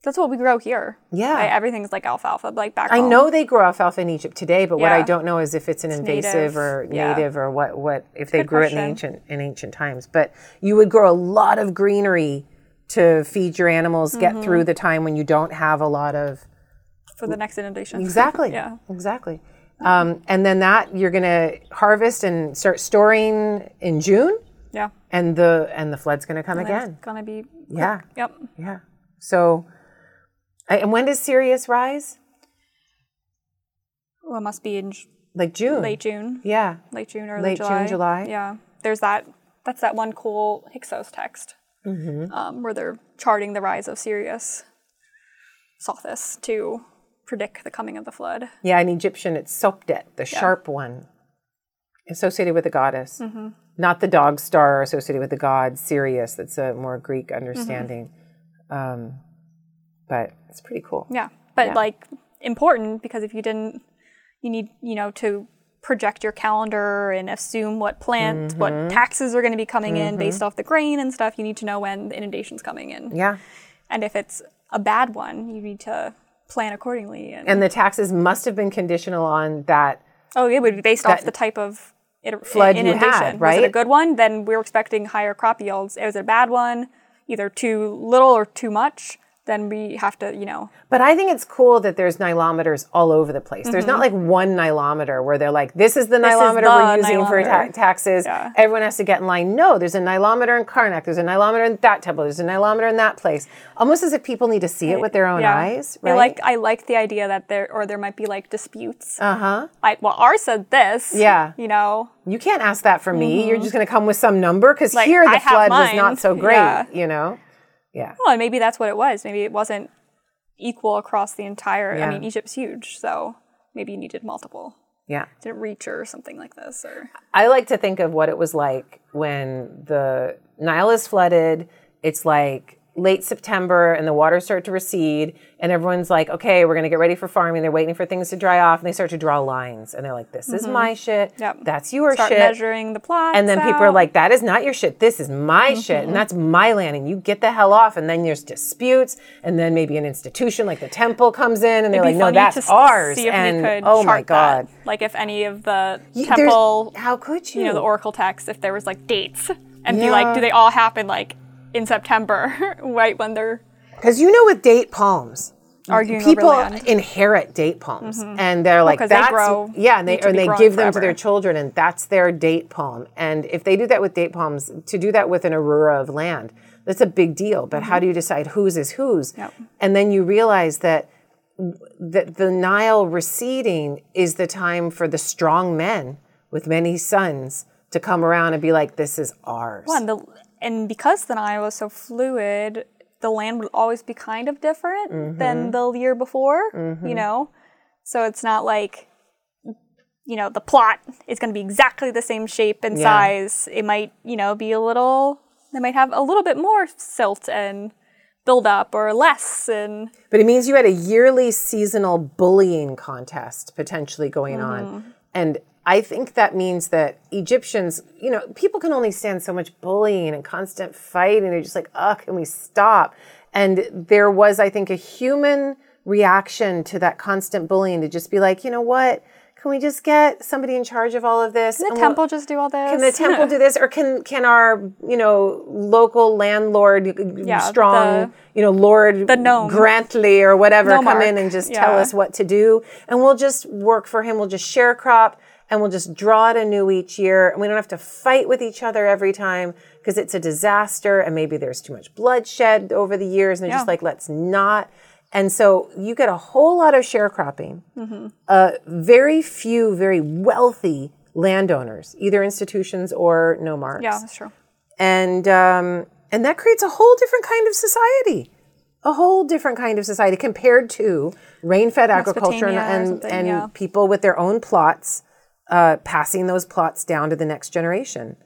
That's what we grow here. Yeah. Everything's like alfalfa, like back I home. know they grow alfalfa in Egypt today, but what I don't know is if it's an invasive native. or Yeah. native or what. What if they Good grew it in ancient in ancient times? But you would grow a lot of greenery to feed your animals, Mm-hmm. get through the time when you don't have a lot of for the next inundation. Exactly. Yeah. Exactly. Um, and then that you're going to harvest and start storing in June, Yeah. and the and the flood's going to come And again. It's gonna be. Yeah. Yep. Yeah. So, and when does Sirius rise? Well, it must be in Like June. late June. Yeah. Late June, or Late June, July. July. Yeah. There's that. That's that one cool Hyksos text Mm-hmm. um, where they're charting the rise of Sirius, Sothis, to predict the coming of the flood. Yeah. In Egyptian, it's Sopdet, the sharp one, associated with the goddess, Mm-hmm. not the dog star associated with the god Sirius. That's a more Greek understanding. Um, but it's pretty cool. Yeah. But Yeah. like important because if you didn't, you need, you know, to project your calendar and assume what plant, Mm-hmm. what taxes are going to be coming in based off the grain and stuff. You need to know when the inundation's coming in. Yeah. And if it's a bad one, you need to plan accordingly. And, And the taxes must have been conditional on that. oh, it would be based off the type of it, flood you inundation. had, Was it a good one? Then we were expecting higher crop yields. Was it a bad one? Either too little or too much. Then we have to, you know, But I think it's cool that there's nilometers all over the place. There's not like one nilometer where they're like, this is the Mm-hmm. is nilometer the we're using for ta- taxes. Yeah. Everyone has to get in line. No, there's a nilometer in Karnak. There's a nilometer in that temple. There's a nilometer in that place. Almost as if people need to see it with their own yeah. eyes, I right? like I like the idea that there or there might be like disputes. uh huh. Like, well, ours said this. Yeah. You know, You can't ask that for me. You're just going to come with some number because Mm-hmm. Like, here the I flood was not so great, Yeah. you know? Yeah. well, and maybe that's what it was. Maybe it wasn't equal across the entire. Yeah. I mean, Egypt's huge, so maybe you needed multiple. Yeah. Didn't reach or something like this, or I like to think of what it was like when the Nile is flooded. It's like late September and the waters start to recede, and everyone's like, okay, we're going to get ready for farming. They're waiting for things to dry off, and they start to draw lines. And they're like, this is mm-hmm. my shit. Yep. That's your start shit. measuring the plot. And then people are like, that is not your shit. This is my shit. And mm-hmm. that's my land. And you get the hell off. And then there's disputes. And then maybe an institution like the temple comes in and they're It'd like, no, that's ours. See if and we could oh my chart that. Like if any of the You- temple, How could you? you know, the oracle text, if there was like dates, and be like, do they all happen like in September, right when they're Because you know, with date palms, arguing people inherit date palms, and they're like, they "That's grow- yeah," and they and they give them to their children, and that's their date palm. And if they do that with date palms, to do that with an aroura of land, that's a big deal. But how do you decide whose is whose? Mm-hmm. Yep. And then you realize that that the Nile receding is the time for the strong men with many sons to come around and be like, "This is ours." Well, the, and because the Nile was so fluid, the land would always be kind of different Mm-hmm. than the year before, you know? So it's not like, you know, the plot is going to be exactly the same shape and Yeah. size. It might, you know, be a little, they might have a little bit more silt and build up or less. And But it means you had a yearly seasonal bullying contest potentially going Mm-hmm. on. And I think that means that Egyptians, you know, people can only stand so much bullying and constant fighting. They're just like, oh, can we stop? And there was, I think, a human reaction to that constant bullying to just be like, you know what? Can we just get somebody in charge of all of this? Can the temple we'll- just do all this? Can the temple do this, or can can our you know local landlord, uh, Yeah, strong the- you know Lord the gnome. Grantley or whatever come in and just tell us what to do, and we'll just work for him. We'll just sharecrop, and we'll just draw it anew each year, and we don't have to fight with each other every time because it's a disaster, and maybe there's too much bloodshed over the years, and they're just like, let's not. And so you get a whole lot of sharecropping uh, very few very wealthy landowners, either institutions or nomarchs. Yeah, that's true. And um, and that creates a whole different kind of society. A whole different kind of society compared to rain-fed agriculture and and, and yeah. people with their own plots, uh, passing those plots down to the next generation.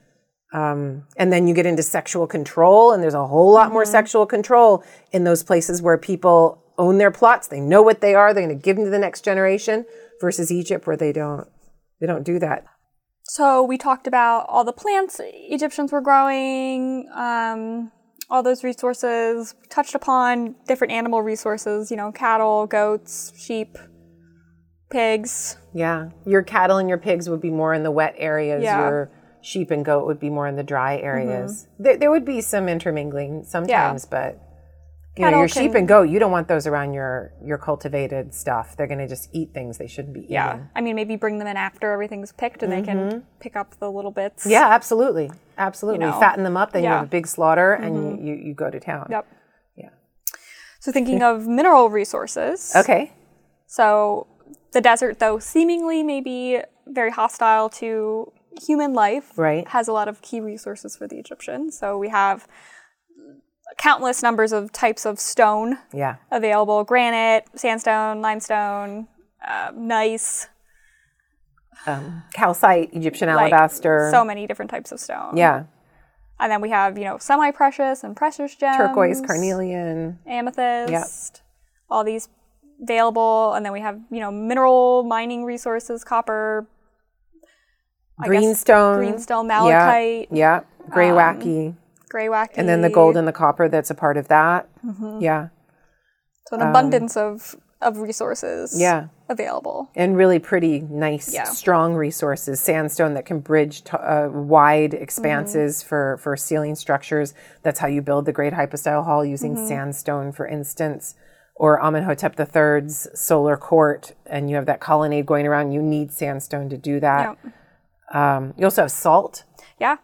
Um, and then you get into sexual control, and there's a whole lot more Mm-hmm. sexual control in those places where people own their plots. They know what they are. They're going to give them to the next generation. Versus Egypt, where they don't. They don't do that. So we talked about all the plants Egyptians were growing, um, all those resources. We touched upon different animal resources, you know, cattle, goats, sheep, pigs. Yeah, your cattle and your pigs would be more in the wet areas. Yeah. Your sheep and goat would be more in the dry mm-hmm. areas. There, there would be some intermingling sometimes, but you know, your sheep and goat, you don't want those around your your cultivated stuff. They're going to just eat things they shouldn't be eating. Yeah. I mean, maybe bring them in after everything's picked and they can mm-hmm. pick up the little bits. Yeah, absolutely, absolutely. You know, Fatten them up, then you have a big slaughter, and mm-hmm. you, you go to town. Yep. Yeah. So thinking of mineral resources. Okay. So the desert, though seemingly maybe very hostile to human life, Right. has a lot of key resources for the Egyptians. So we have countless numbers of types of stone Yeah. available: granite, sandstone, limestone, uh, gneiss, Um, calcite, Egyptian like, alabaster. so many different types of stone. yeah. And then we have you know semi-precious and precious gems, Turquoise, carnelian. amethyst, all these available. And then we have you know mineral mining resources, copper, Greenstone. greenstone, malachite, Yeah. yeah. Greywacke. gray wacky, And then the gold and the copper that's a part of that. Mm-hmm. Yeah. So an abundance of of resources. Yeah. available. And really pretty, nice, Yeah. strong resources. Sandstone that can bridge to, uh, wide Mm-hmm. expanses for, for ceiling structures. That's how you build the Great Hypostyle Hall using Mm-hmm. sandstone, for instance. Or Amenhotep III's solar court, and you have that colonnade going around. You need sandstone to do that. Yep. Um, you also have salt. Yeah.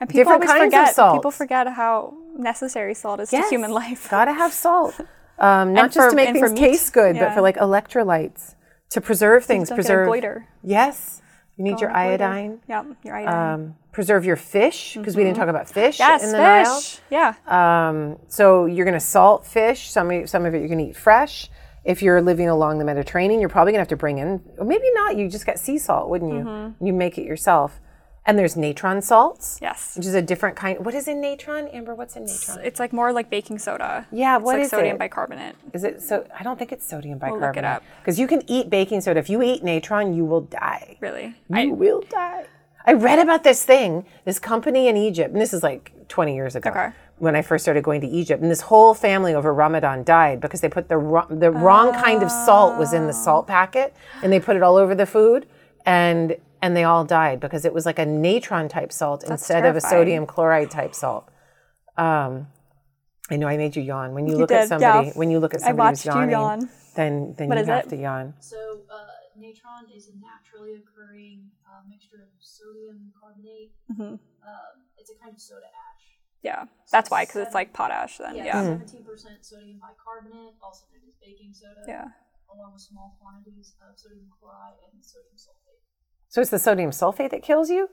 And people Different kinds of forget. People forget how necessary salt is to human life. Gotta have salt. Um, not just for- to make things taste good, but for like electrolytes, to preserve things. Get preserve. Yes. You need your iodine. Yeah, your iodine. Um, preserve your fish because we didn't talk about fish yes, in the fish. Yeah. Um, so you're going to salt fish. Some of, some of it you're going to eat fresh. If you're living along the Mediterranean, you're probably going to have to bring in, or maybe not. You just got sea salt, wouldn't you? Mm-hmm. You make it yourself. And there's natron salts, Yes. which is a different kind. What is in natron, Amber? What's in natron? It's like more like baking soda. Yeah, It's what like is sodium it? bicarbonate. Is it so? I don't think it's sodium bicarbonate. look it up. Because you can eat baking soda. If you eat natron, you will die. Really. You will die. I read about this thing, this company in Egypt, and this is like 20 years ago Okay. when I first started going to Egypt. And this whole family over Ramadan died because they put the wrong, the wrong kind of salt was in the salt packet, and they put it all over the food, and and they all died because it was like a natron type salt instead of a sodium chloride type salt. Um, I know I made you yawn when you, You look at somebody yeah. when you look at I somebody who's watched you yawning. yawn. Then then What you have it? to yawn. So, uh, natron is a naturally occurring uh, mixture of sodium carbonate. Mm-hmm. Um, it's a kind of soda ash. Yeah. That's why, because it's like potash then. Yeah, Yeah. seventeen percent sodium bicarbonate, also known as baking soda. Yeah. Along with small quantities of sodium chloride and sodium sulfate. So it's the sodium sulfate that kills you.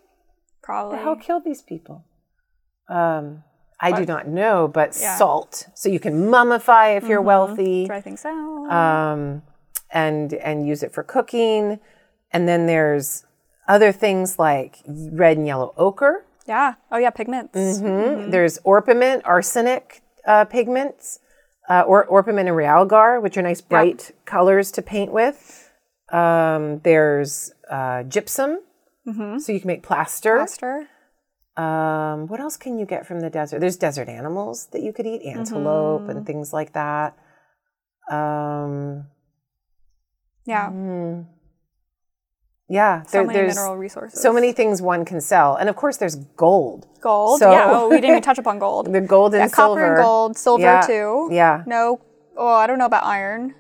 Probably. The hell killed these people? Um, I do not know, but Yeah. salt, so you can mummify if you're wealthy, Dry things out. um, and and use it for cooking. And then there's other things like red and yellow ochre. yeah. Oh, yeah. Pigments. Mhm. There's orpiment, arsenic uh, pigments, uh, or orpiment and realgar, which are nice bright colors to paint with. Um, there's uh, gypsum, So you can make plaster. Plaster. Um, what else can you get from the desert? There's desert animals that you could eat, antelope Mm-hmm. and things like that. Um, Yeah. mm, yeah, So there- many there's mineral resources. so many things one can sell, and of course, there's gold. Gold. So- yeah. Oh, we didn't even touch upon gold. The gold and yeah, silver. copper and gold, silver Yeah, too. Yeah. No. Oh, I don't know about iron.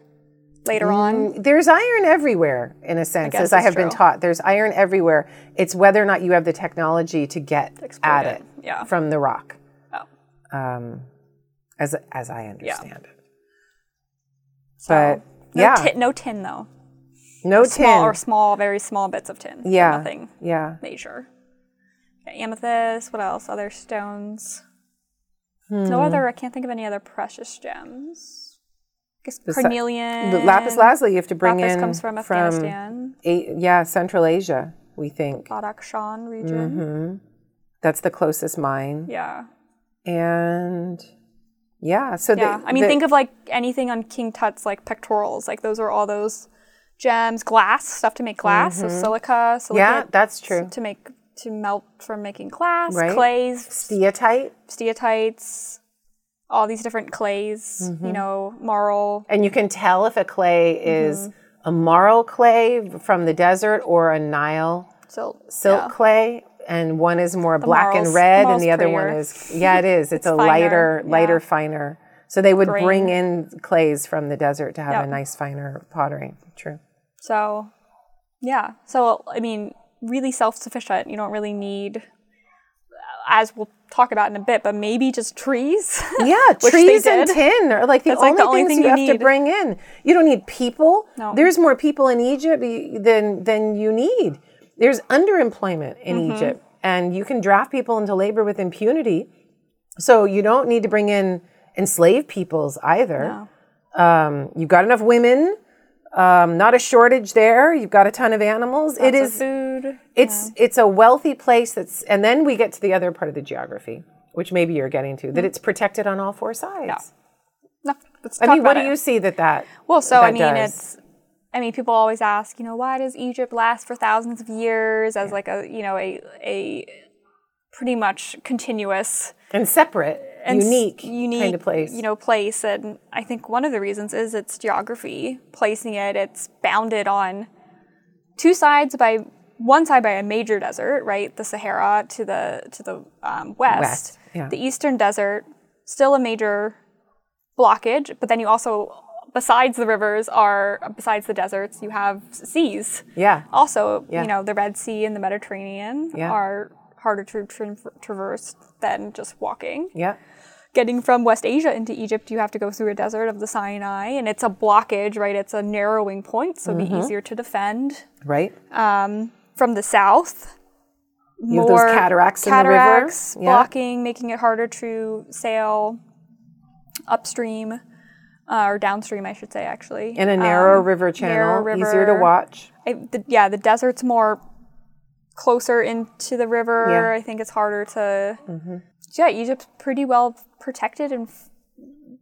Later on. There's iron everywhere, in a sense, guess as I have been taught. There's iron everywhere. It's whether or not you have the technology to get Exploit at it. it, Yeah. from the rock, Oh. um, as as I understand it. So, But no yeah, tin, no tin though. no Small tin. or small, very small bits of tin. yeah, Nothing yeah. major. Amethyst. What else? Other stones. Hmm. No other. I can't think of any other precious gems. Guess carnelian. The lapis lazuli you have to bring Lapis in comes from Afghanistan. A- yeah, Central Asia. We think Badakhshan region. Mm-hmm. that's the closest mine, Yeah. and yeah. So Yeah. the, I mean, the- think of like anything on King Tut's like pectorals. Like those are all those gems, glass stuff to make glass. So silica. Mm-hmm. yeah, that's true. To make to melt from making glass, Right. clays, Steatite, steatites, all these different clays. Mm-hmm. You know, marl. and you can tell if a clay is Mm-hmm. a marl clay from the desert or a Nile Silt. silk yeah. clay, and one is more black and marl's- red, and the other one is yeah, it is. It's, a finer, lighter, lighter, yeah. finer. So they would Grain. bring in clays from the desert to have Yep. a nice, finer pottery. True. So, yeah. So, I mean, really self sufficient. You don't really need, as we'll talk about in a bit, but maybe just trees. Yeah, trees and tin are like the, That's only, like the only things thing you you have to bring in. You don't need people. No. There's more people in Egypt than than you need. There's underemployment in Mm-hmm. Egypt, and you can draft people into labor with impunity. So you don't need to bring in enslaved peoples either. Um, you've got enough women. Um, not a shortage there. You've got a ton of animals. it Lots of food. it's it's a wealthy place that's and then we get to the other part of the geography which maybe you're getting to that it's protected on all four sides No, let's i mean what do it. you see that that Well, so I mean, does? it's. I mean, people always ask, you know, why does Egypt last for thousands of years as like a, you know, a a pretty much continuous and separate and unique, unique kind of place you know, place. And I think one of the reasons is its geography, placing it. It's bounded on two sides by one side by a major desert, right, the Sahara to the to the um, west. West, yeah. The eastern desert, still a major blockage, but then you also, besides the rivers, are besides the deserts, you have seas. yeah Also, Yeah. you know, the Red Sea and the Mediterranean Yeah. are harder to tra- traverse than just walking yeah getting from West Asia into Egypt, you have to go through a desert of the Sinai, and it's a blockage, right? It's a narrowing point, so it'd be Mm-hmm. easier to defend. right Um, from the south, You have those more cataracts in the river. cataracts Yeah. blocking, making it harder to sail upstream uh, or downstream, I should say, actually. in a narrow Um, river channel narrow easier to watch I, the, yeah, the desert's more closer into the river. Yeah. Mm-hmm. I think it's harder to. Yeah, Egypt's pretty well protected and f-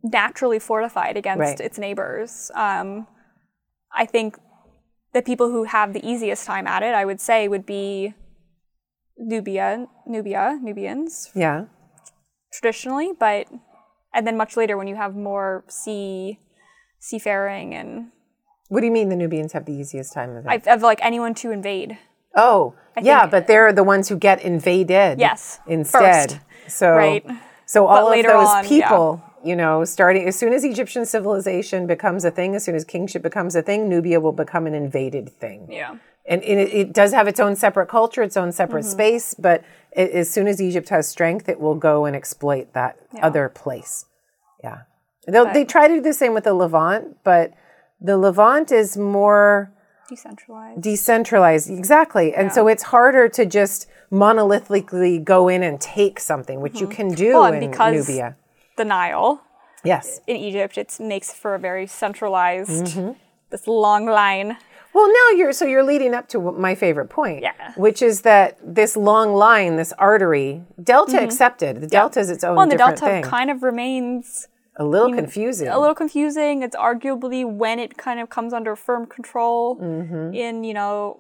naturally fortified against Right. its neighbors. Um, I think the people who have the easiest time at it, I would say, would be Nubia, Nubia, Nubians yeah traditionally, but and then much later when you have more sea seafaring and what do you mean the nubians have the easiest time of it of, like anyone to invade. oh yeah think- but they're the ones who get invaded Yes, instead first. so Right. So all of later those on, yeah. people, you know, starting as soon as Egyptian civilization becomes a thing, as soon as kingship becomes a thing, Nubia will become an invaded thing. Yeah. And, and it, it does have its own separate culture, its own separate Mm-hmm. space, but it, as soon as Egypt has strength, it will go and exploit that other place. Yeah. They'll, they try to do the same with the Levant, but the Levant is more Decentralized. decentralized exactly and so it's harder to just monolithically go in and take something which you can do Mm-hmm. Well, in because- nubia the Nile yes in Egypt, it makes for a very centralized, Mm-hmm. this long line. well now you're so you're leading up to my favorite point Yeah. which is that this long line this artery delta accepted the delta is its own Mm-hmm. Well, and the delta thing kind of remains a little confusing a little confusing. It's arguably when it kind of comes under firm control Mm-hmm. in, you know,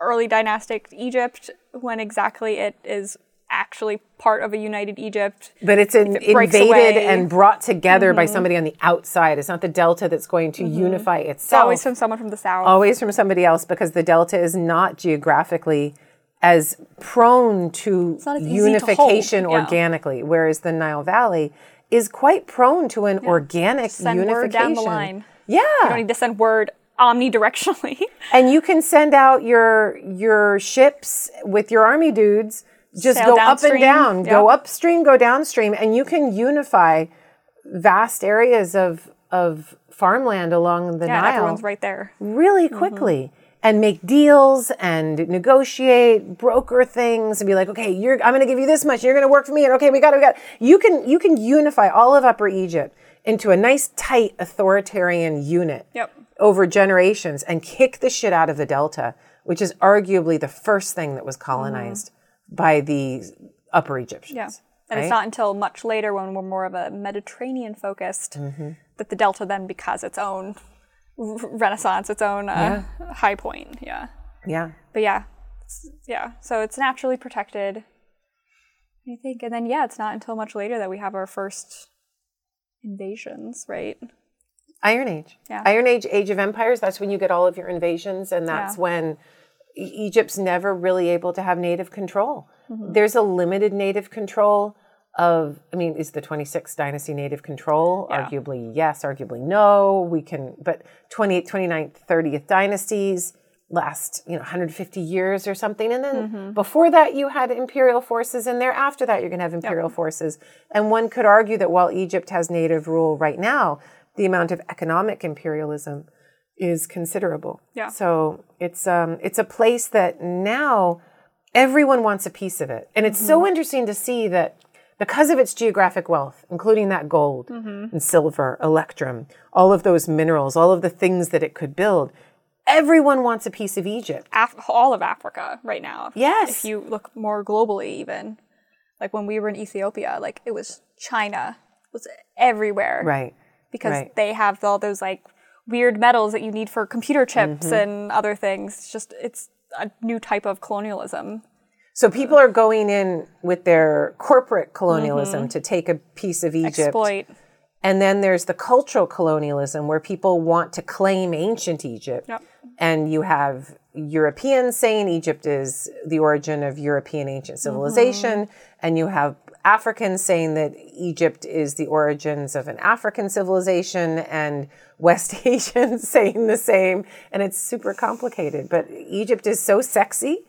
early dynastic Egypt when exactly it is actually part of a united Egypt. But it's in, it invaded away. Mm-hmm. and brought together by somebody on the outside. It's not the delta that's going to unify It's itself. always from someone from the south. always from somebody else because the delta is not geographically as prone to not as easy to unification hold, yeah. organically, whereas the Nile Valley is quite prone to an organic Send unification. word down the line. Yeah. You don't need to send word omnidirectionally. and you can send out your your ships with your army dudes just Sail go up and downstream. down go upstream go downstream and you can unify vast areas of of farmland along the yeah, nile everyone's right there. really mm-hmm. quickly and make deals and negotiate broker things and be like okay you're i'm going to give you this much you're going to work for me and okay we got it we got it. you can you can unify all of upper egypt into a nice tight authoritarian unit Yep. Over generations and kick the shit out of the delta which is arguably the first thing that was colonized by the upper egyptians Yeah. And it's not until much later when we're more of a Mediterranean focused Mm-hmm. that the Delta then becomes its own renaissance, its own uh, high point. Yeah. yeah But yeah, yeah. So it's naturally protected. I think, and then yeah, it's not until much later that we have our first invasions, right? Iron Age. Yeah. Iron Age, Age of Empires, that's when you get all of your invasions, and that's Yeah. when Egypt's never really able to have native control. Mm-hmm. There's a limited native control of, I mean, is the 26th dynasty native control? Yeah. Arguably yes, arguably no. We can, but 28th, 29th, 30th dynasties last, you know, 150 years or something. And then Mm-hmm. before that, you had imperial forces, and thereafter that, you're going to have imperial forces. And one could argue that while Egypt has native rule right now, the amount of economic imperialism is considerable. Yeah. So it's um it's a place that now everyone wants a piece of it. And it's Mm-hmm. so interesting to see that because of its geographic wealth, including that gold Mm-hmm. and silver, electrum, all of those minerals, all of the things that it could build, everyone wants a piece of Egypt. Af- all of Africa right now. Yes. If you look more globally, even like when we were in Ethiopia, like it was China was everywhere. Right. Because Right. they have all those like weird metals that you need for computer chips Mm-hmm. and other things. It's just it's a new type of colonialism. So people are going in with their corporate colonialism to take a piece of Egypt. Mm-hmm. Exploit. And then there's the cultural colonialism where people want to claim ancient Egypt. Yep. And you have Europeans saying Egypt is the origin of European ancient civilization. Mm-hmm. And you have Africans saying that Egypt is the origins of an African civilization, and West Asians saying the same. And it's super complicated. But Egypt is so sexy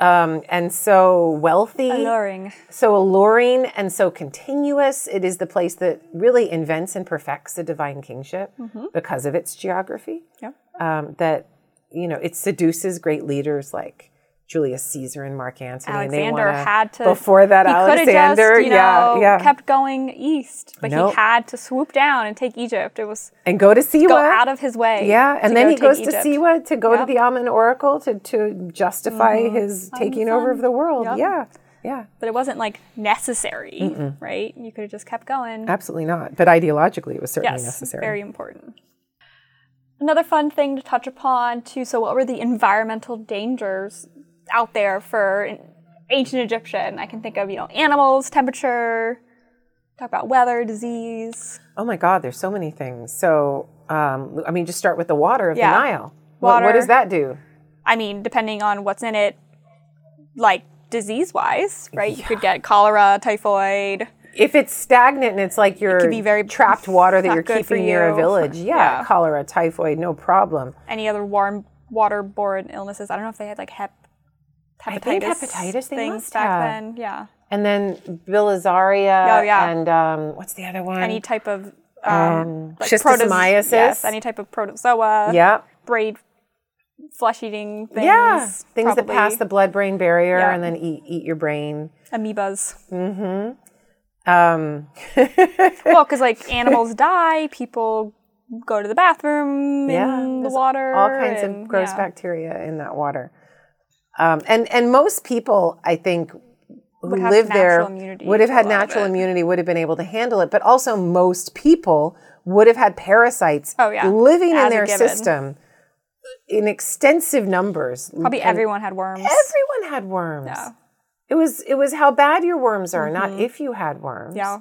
um, and so wealthy Alluring. so alluring and so continuous. It is the place that really invents and perfects the divine kingship because of its geography. Yep. Um, that you know, it seduces great leaders like Julius Caesar and Mark Antony. Alexander wanna- had to before that. He Alexander, just, you know, yeah, yeah, kept going east, but Nope. he had to swoop down and take Egypt. It was and go to Siwa. go out of his way. yeah, and then go he goes Egypt. to Siwa to go Yep. to the Amun Oracle to to justify mm-hmm. his taking over of the world. Yep. Yeah, yeah, But it wasn't like necessary, right? You could have just kept going. absolutely not. But ideologically, it was certainly yes, necessary. very important. Another fun thing to touch upon too. So, what were the environmental dangers out there for ancient Egyptian? I can think of you know animals, temperature. Talk about weather, disease. Oh my God, there's so many things. So, um, I mean, just start with the water of Yeah. the Nile. What, what does that do? I mean, depending on what's in it, like disease wise, right? You could get cholera, typhoid. If it's stagnant and it's like you're be very trapped water that you're keeping near a village, yeah, Yeah. cholera, typhoid, no problem. any other warm waterborne illnesses. I don't know if they had like hep, hepatitis. I think hepatitis things back have. then. Yeah, And then bilharzia Oh, yeah. and um, what's the other one? any type of um, like schistosomiasis. Yes, any type of protozoa. yeah, braid, flesh-eating things. yeah, things that pass the blood-brain barrier Yeah. and then eat eat your brain. amoebas. Um, well, because like animals die, people go to the bathroom Yeah, in the water. all kinds and- of gross yeah. bacteria in that water. Um, and and most people, I think, who Would have live there would have had natural immunity, would have been able to handle it. But also, most people would have had parasites Oh, yeah. living in As a their system in extensive numbers. Probably And everyone had worms. Everyone had worms. Yeah. It was it was how bad your worms are, not if you had worms. Mm-hmm. Yeah.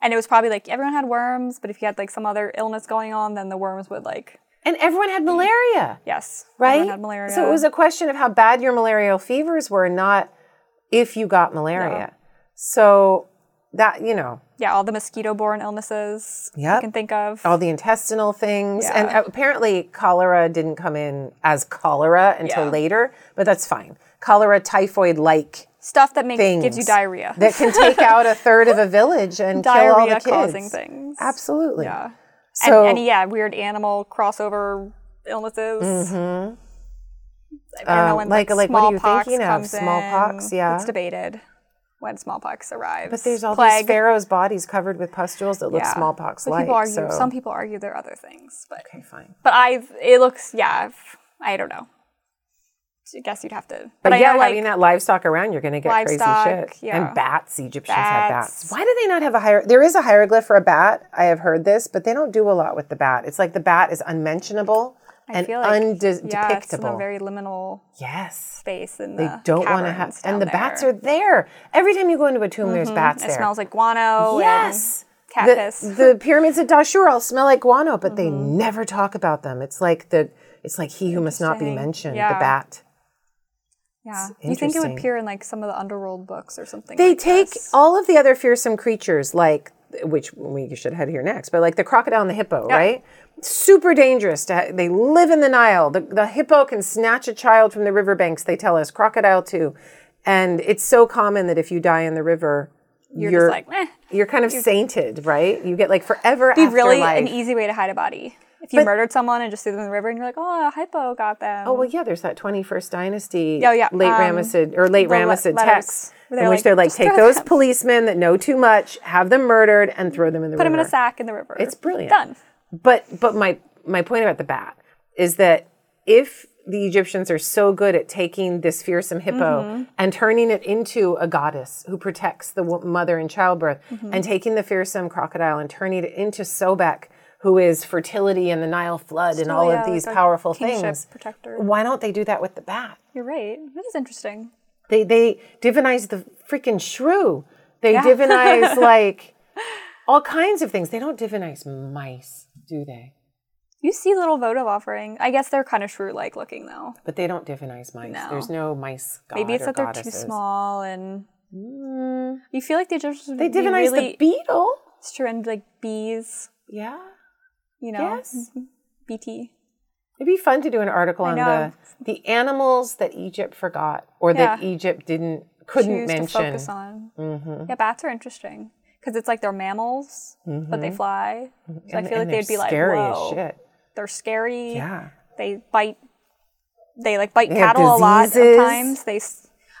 And it was probably like everyone had worms, but if you had like some other illness going on, then the worms would like And everyone had malaria, yes, right? Everyone had malaria. So it was a question of how bad your malarial fevers were, not if you got malaria. So that, you know, yeah, all the mosquito-borne illnesses you Yep. can think of. all the intestinal things. Yeah. And apparently, cholera didn't come in as cholera until Yeah. later, but that's fine. Cholera, typhoid like Stuff that makes gives you diarrhea. that can take out a third of a village and kill all the diarrhea kids. causing things. Absolutely. Yeah. So, and, and yeah, weird animal crossover illnesses. I don't know Um, when like- like, like, what are you smallpox thinking of? Smallpox, in. yeah. It's debated when smallpox arrives. but there's all Plague. these pharaohs' bodies covered with pustules that look yeah. smallpox like. so. Some people argue there are other things, but Okay, fine. but I it looks yeah. I don't know. I guess you'd have to. But, I yeah, know, like, having that livestock around, you're going to get Livestock, crazy shit. yeah. And bats, Egyptians had bats. Bats. Why do they not have a higher? There is a hieroglyph for a bat. I have heard this, but they don't do a lot with the bat. It's like the bat is unmentionable I and feel like, undepictable. yeah, it's in a very liminal yes. space in They the don't want to have, and the bats are there. Every time you go into a tomb, there's mm-hmm. bats It there. smells like guano. yes. Cat piss. The, the pyramids at Dashur all smell like guano, but they mm-hmm. never talk about them. It's like the, it's like he who must not be mentioned, the bat. Yeah. You think it would appear in like some of the underworld books or something? They like take this? all of the other fearsome creatures, like which we should head here next, but like the crocodile and the hippo, right? Super dangerous. To ha- they live in the Nile. The, the hippo can snatch a child from the riverbanks. They tell us crocodile too, and it's so common that if you die in the river, You're, you're just like, eh. you're kind of sainted, right? You get like forever Be really an easy way to hide a body. If you But- murdered someone and just threw them in the river, and you're like, oh, a hypo got them. Oh well, yeah. There's that 21st dynasty, Oh, yeah, late um, Ramessid or late le- Ramessid texts, in they're which they're like, take those them." policemen that know too much, have them murdered, and throw them in the Put river. Put them in a sack in the river. It's brilliant. Done. But but my my point about the bat is that if the Egyptians are so good at taking this fearsome hippo Mm-hmm. and turning it into a goddess who protects the wo- mother in childbirth, Mm-hmm. and taking the fearsome crocodile and turning it into Sobek, who is fertility and the Nile flood and all yeah, of these like powerful things, protector. why don't they do that with the bat? You're right. That is interesting. They they divinize the freaking shrew. They Yeah. divinize like all kinds of things. They don't divinize mice, do they? You see little votive offering. I guess they're kind of shrew-like looking though. But they don't divinize mice. No. There's no mice god Maybe it's that they're too small and. Mm. You feel like they just They divinize really, the beetle. It's true, and like bees, Yeah. You know, Yes. BT. It'd be fun to do an article on the the animals that Egypt forgot or that Egypt didn't couldn't choose mention. to focus on. Yeah, bats are interesting because it's like they're mammals, but they fly. So I feel like they'd be like, scary Whoa. as shit. They're scary. Yeah. They bite. They like bite They cattle a lot sometimes. They.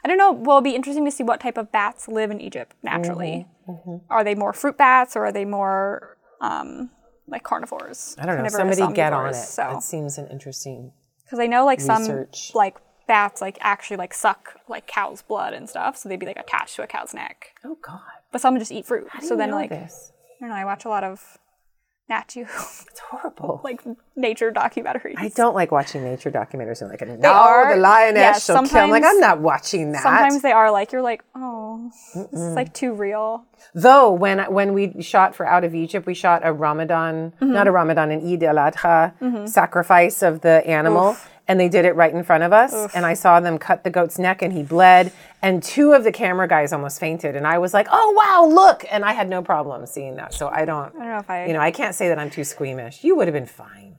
I don't know. Well, it'd be interesting to see what type of bats live in Egypt naturally. Mm-hmm, Are they more fruit bats or are they more um, like carnivores? I don't know. Somebody get on it. So That seems an interesting. because I know like some like bats like actually like suck like cow's blood and stuff, so they'd be like attached to a cow's neck. Oh God. But some just eat fruit. So then like this? I don't know. I watch a lot of Geo It's horrible. like nature documentaries. I don't like watching nature documentaries. I'm like, no, are- the lioness yeah, shall kill. I'm like, I'm not watching that. Sometimes they are like you're like oh this is like too real. Though when when we shot for Out of Egypt, we shot a Ramadan, Mm-hmm. not a Ramadan, an Eid al Adha sacrifice of the animal, and they did it right in front of us. And I saw them cut the goat's neck, and he bled. And two of the camera guys almost fainted, and I was like, "Oh wow, look!" And I had no problem seeing that. So I don't, I don't know if I you know, I can't say that I'm too squeamish. You would have been fine.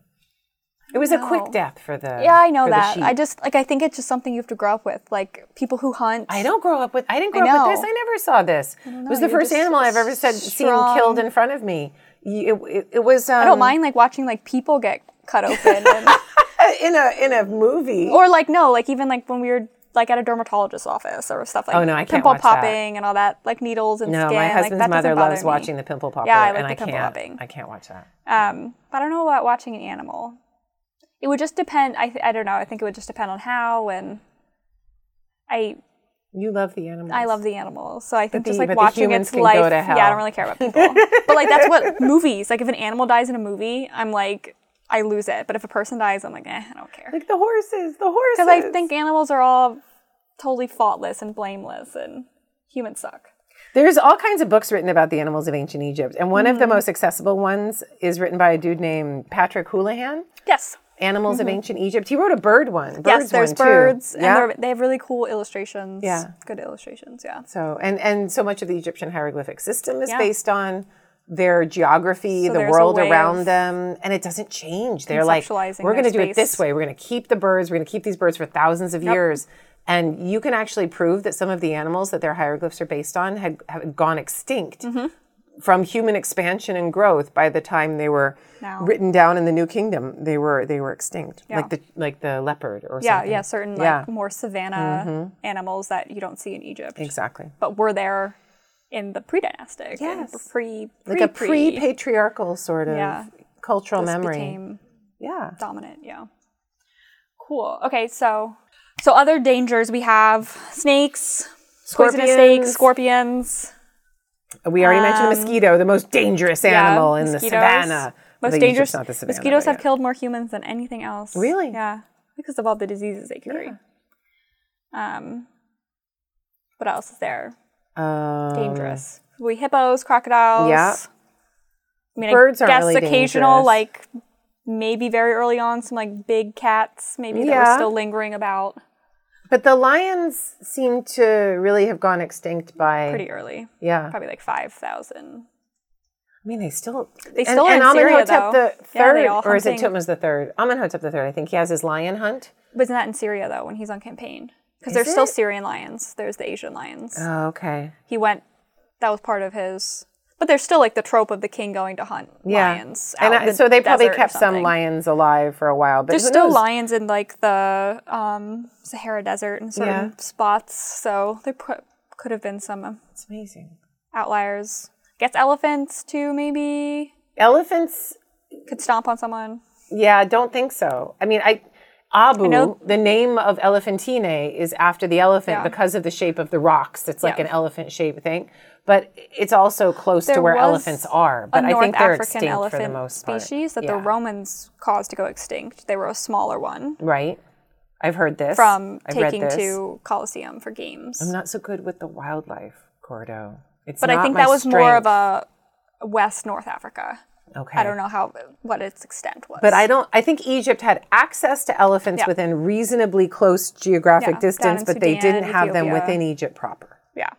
It was a quick death for the yeah I know that. I just like I think it's just something you have to grow up with. Like people who hunt. I don't grow up with. I didn't grow I up with this. I never saw this. It was the first animal I've ever said seen killed in front of me. It, it, it was. Um, I don't mind like watching like people get cut open and, in a in a movie. or like no like even like when we were like at a dermatologist's office or stuff like Oh, no, I can't pimple watch that. popping and all that like needles and no, skin. my like, husband's that mother loves me. watching the pimple popper, Yeah, I like and the I pimple can't. popping. I can't watch that. Um, but I don't know about watching an animal. It would just depend. I, th- I don't know. I think it would just depend on how and I You love the animals. I love the animals, so I think the- just like watching its life. Yeah, I don't really care about people. but like that's what movies. Like if an animal dies in a movie, I'm like, I lose it. But if a person dies, I'm like, eh, I don't care. Like the horses, the horses. Because I think animals are all totally faultless and blameless, and humans suck. There's all kinds of books written about the animals of ancient Egypt, and one of Mm-hmm. the most accessible ones is written by a dude named Patrick Houlihan. Yes. Animals of Ancient Egypt. He wrote a bird one. Birds Mm-hmm. yes, there's one too. birds, and Yeah. they have really cool illustrations. Yeah. Good illustrations, yeah. So and and so much of the Egyptian hieroglyphic system is Yeah. based on their geography, So the world around them, and it doesn't change. They're like, we're going to do it this way. We're going to keep the birds. We're going to keep these birds for thousands of years. And you can actually prove that some of the animals that their hieroglyphs are based on had, had gone extinct Mm-hmm. from human expansion and growth by the time they were Now. written down in the New Kingdom. They were they were extinct, Yeah. like the like the leopard or Yeah, something. yeah, certain Yeah. like more savanna animals that you don't see in Egypt. Exactly. But were there in the pre-dynastic. Yes. And pre, Like a pre pre-patriarchal sort of Yeah. cultural this memory. yeah. dominant. Yeah. Cool. Okay, so so other dangers we have snakes, poisonous snakes, scorpions. We already mentioned the mosquito, the most dangerous animal in the Um, savannah. Most dangerous. The savannah, mosquitoes have killed more humans than anything else. Really? Yeah, because of all the diseases they carry. Um, what else is there? Yeah. Um, Dangerous. we hippos, crocodiles. Yeah. I mean, Birds I aren't guess really occasional, dangerous. like maybe very early on, some like big cats, maybe that were still lingering about But the lions seem to really have gone extinct by. pretty early, Yeah. probably like five thousand. I mean, they still. They still are and, in and Syria, Amenhotep though. the Yeah, third, all or is it. Thutmosis the third? Amenhotep the third. I think he has his lion hunt. Wasn't that in Syria though when he's on campaign? Because there's still? Syrian lions. There's the Asian lions. Oh, okay. he went. That was part of his. But there's still like the trope of the king going to hunt Yeah. lions. and I, the so they probably kept some lions alive for a while. But There's still knows? lions in like the um, Sahara Desert and certain Yeah. spots. So there pr- could have been some It's amazing. outliers. Guess elephants too, maybe Elephants could stomp on someone. Yeah, I don't think so. I mean, I Abu, know- the name of Elephantine is after the elephant Yeah. because of the shape of the rocks. It's like Yeah. an elephant shaped thing, but it's also close to where elephants are. But I think they're African extinct for the most part. species that Yeah. the Romans caused to go extinct. They were a smaller one right? I've heard this from I've taking to Colosseum for games. I'm not so good with the wildlife, Cordo. It's not that much. but I think that was more of a West North Africa. Okay. I don't know how what its extent was. But I don't. I think Egypt had access to elephants Yeah. within reasonably close geographic Yeah, distance, but they didn't have them within Egypt proper. yeah,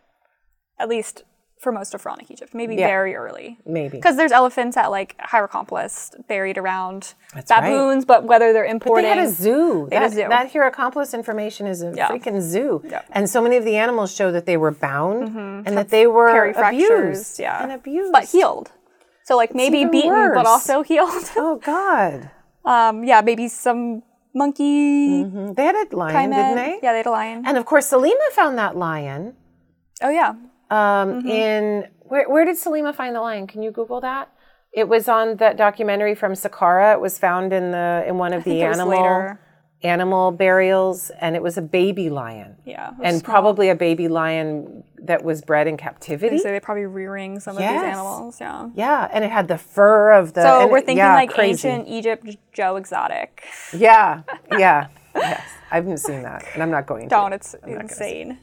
at least for most of Pharaonic Egypt, maybe Yeah. very early. Maybe. Because there's elephants at like Hierakonpolis buried around That's right. baboons, but whether they're They importing, had a zoo. They had that, a zoo. that Hierakonpolis information is a Yeah. freaking zoo. Yeah. And so many of the animals show that they were bound mm-hmm. and that they were abused yeah, and abused. but healed. So like maybe beaten, worse. but also healed. Oh God. um, yeah, maybe some monkey. Mm, They had a lion, didn't they? Yeah, they had a lion. And of course, Salima found that lion. oh yeah, Um, Mm-hmm. In where, where did Salima find the lion? Can you Google that? It was on that documentary from Saqqara. It was found in the in one of the animal. Animal burials, and it was a baby lion. Yeah, and small. probably a baby lion that was bred in captivity. so they're probably rearing some of these animals. Yeah. Yeah, and it had the fur of the. So we're it- thinking yeah, like crazy. ancient Egypt, Joe Exotic. Yeah, yeah, yes. I haven't seen that, and I'm not going to. Don't. It's not gonna insane.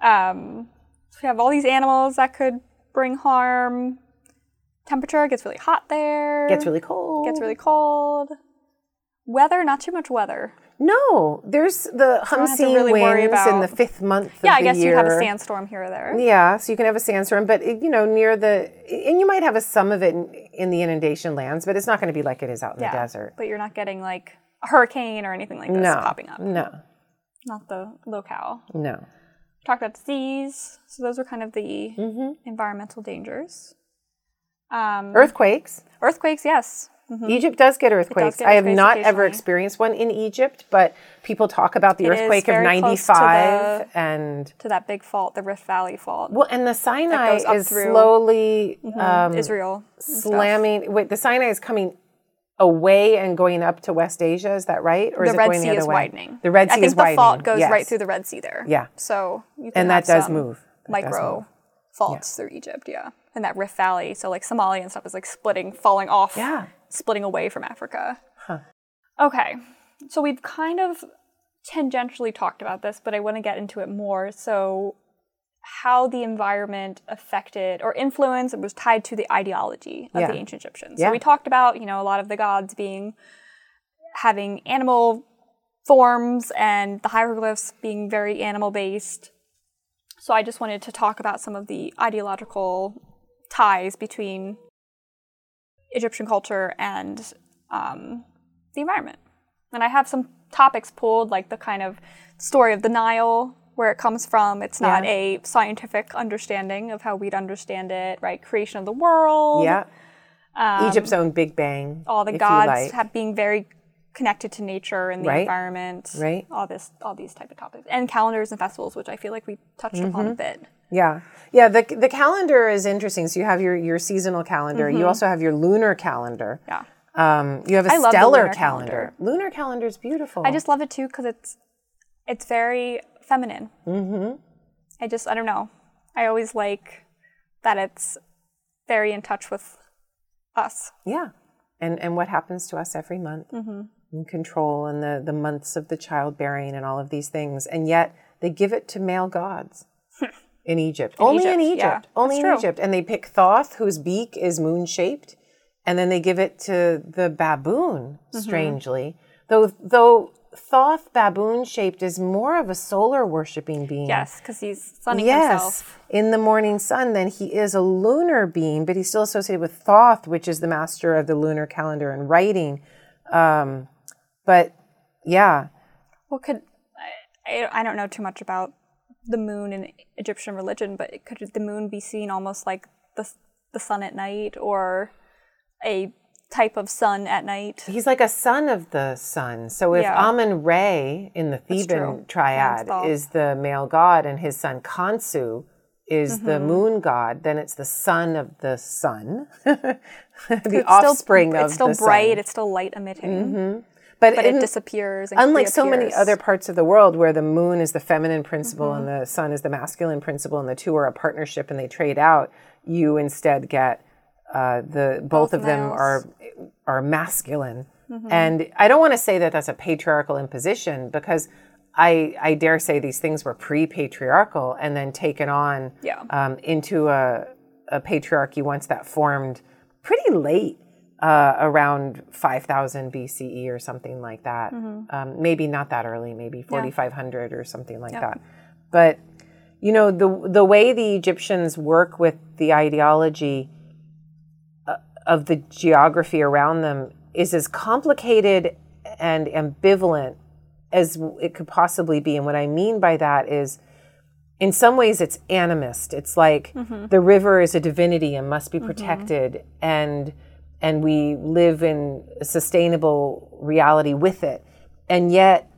Um, so we have all these animals that could bring harm. Temperature gets really hot there. Gets really cold. gets really cold. Weather, not too much weather. No, there's the have really winds in the fifth month. Yeah, I guess year. you have a sandstorm here or there. Yeah, so you can have a sandstorm, but it, you know, near the, and you might have a some of it in, in the inundation lands, but it's not going to be like it is out in Yeah, the desert. But you're not getting like a hurricane or anything like this No, popping up. no, Not the locale. no. Talked about disease. So those were kind of the Mm-hmm. environmental dangers. Um, Earthquakes. earthquakes, yes. Egypt does get earthquakes. get I have not ever experienced one in Egypt, but people talk about the It is earthquake of very close to '95 and To that big fault, the Rift Valley fault. well, and the Sinai is through- slowly um, Israel. and stuff. slamming. Wait, the Sinai is coming away and going up to West Asia. Is that right, or is The it Red going Sea the other is way? widening. The Red Sea I think is the widening. fault goes yes. right through the Red Sea there. Yeah. So And that does move. That does micro move. faults through Egypt, yeah. And that Rift Valley, so like Somalia and stuff is like splitting, falling off Yeah. Splitting away from Africa. Okay, so we've kind of tangentially talked about this, but I want to get into it more. So, how the environment affected or influenced, it was tied to the ideology of Yeah. the ancient Egyptians. Yeah. So we talked about, you know, a lot of the gods being having animal forms and the hieroglyphs being very animal based. So I just wanted to talk about some of the ideological ties between Egyptian culture and um, the environment. And I have some topics pulled, like the kind of story of the Nile, where it comes from. It's not Yeah. a scientific understanding of how we'd understand it, right? Creation of the world. Yeah. Egypt's own Big Bang. Um, All the gods like. have being very connected to nature and the Right. environment. Right. All this, all these type of topics, and calendars and festivals, which I feel like we touched upon Mm-hmm. a bit. Yeah, yeah. The the calendar is interesting. So you have your your seasonal calendar. You also have your lunar calendar. Yeah. Um, you have a Mm-hmm. The stellar lunar calendar. calendar. Lunar calendar is beautiful. I just love it too because it's it's very feminine. Mm-hmm. I just I don't know. I always like that it's very in touch with us. yeah, and and what happens to us every month, Mm-hmm. and control, and the the months of the childbearing, and all of these things, and yet they give it to male gods. In Egypt. Only in Egypt, Egypt. yeah, Only in true. Egypt. And they pick Thoth, whose beak is moon shaped, and then they give it to the baboon, Mm-hmm. strangely. Though though Thoth baboon shaped is more of a solar worshipping being. Yes, because he's sunning Yes. himself. In the morning sun, then he is a lunar being, but he's still associated with Thoth, which is the master of the lunar calendar and writing. Um, but yeah, Well, could I? I don't know too much about the moon in Egyptian religion, but could the moon be seen almost like the the sun at night, or a type of sun at night? he's like a son of the sun. So if Yeah. Amun Re in the. Theban triad is the male god and his son Khonsu is the Mm-hmm. moon god, then it's the son of the sun, the It's offspring still, of it's still bright. sun. It's still light emitting, But, but in- it disappears. And unlike so many other parts of the world where the moon is the feminine principle and Mm-hmm. the sun is the masculine principle and the two are a partnership and they trade out you instead get uh, the both, of them are are masculine Mm-hmm. and i don't want to say that that's a patriarchal imposition because i i dare say these things were pre-patriarchal and then taken on Yeah. um, into a, a patriarchy once that formed pretty late uh, around 5000 BCE or something like that. Um, maybe not that early, maybe 4500 or something like that. But you know the the way the Egyptians work with the ideology uh, of the geography around them is as complicated and ambivalent as it could possibly be. And what I mean by that is in some ways it's animist. It's like the river is a divinity and must be protected. And and we live in a sustainable reality with it. And yet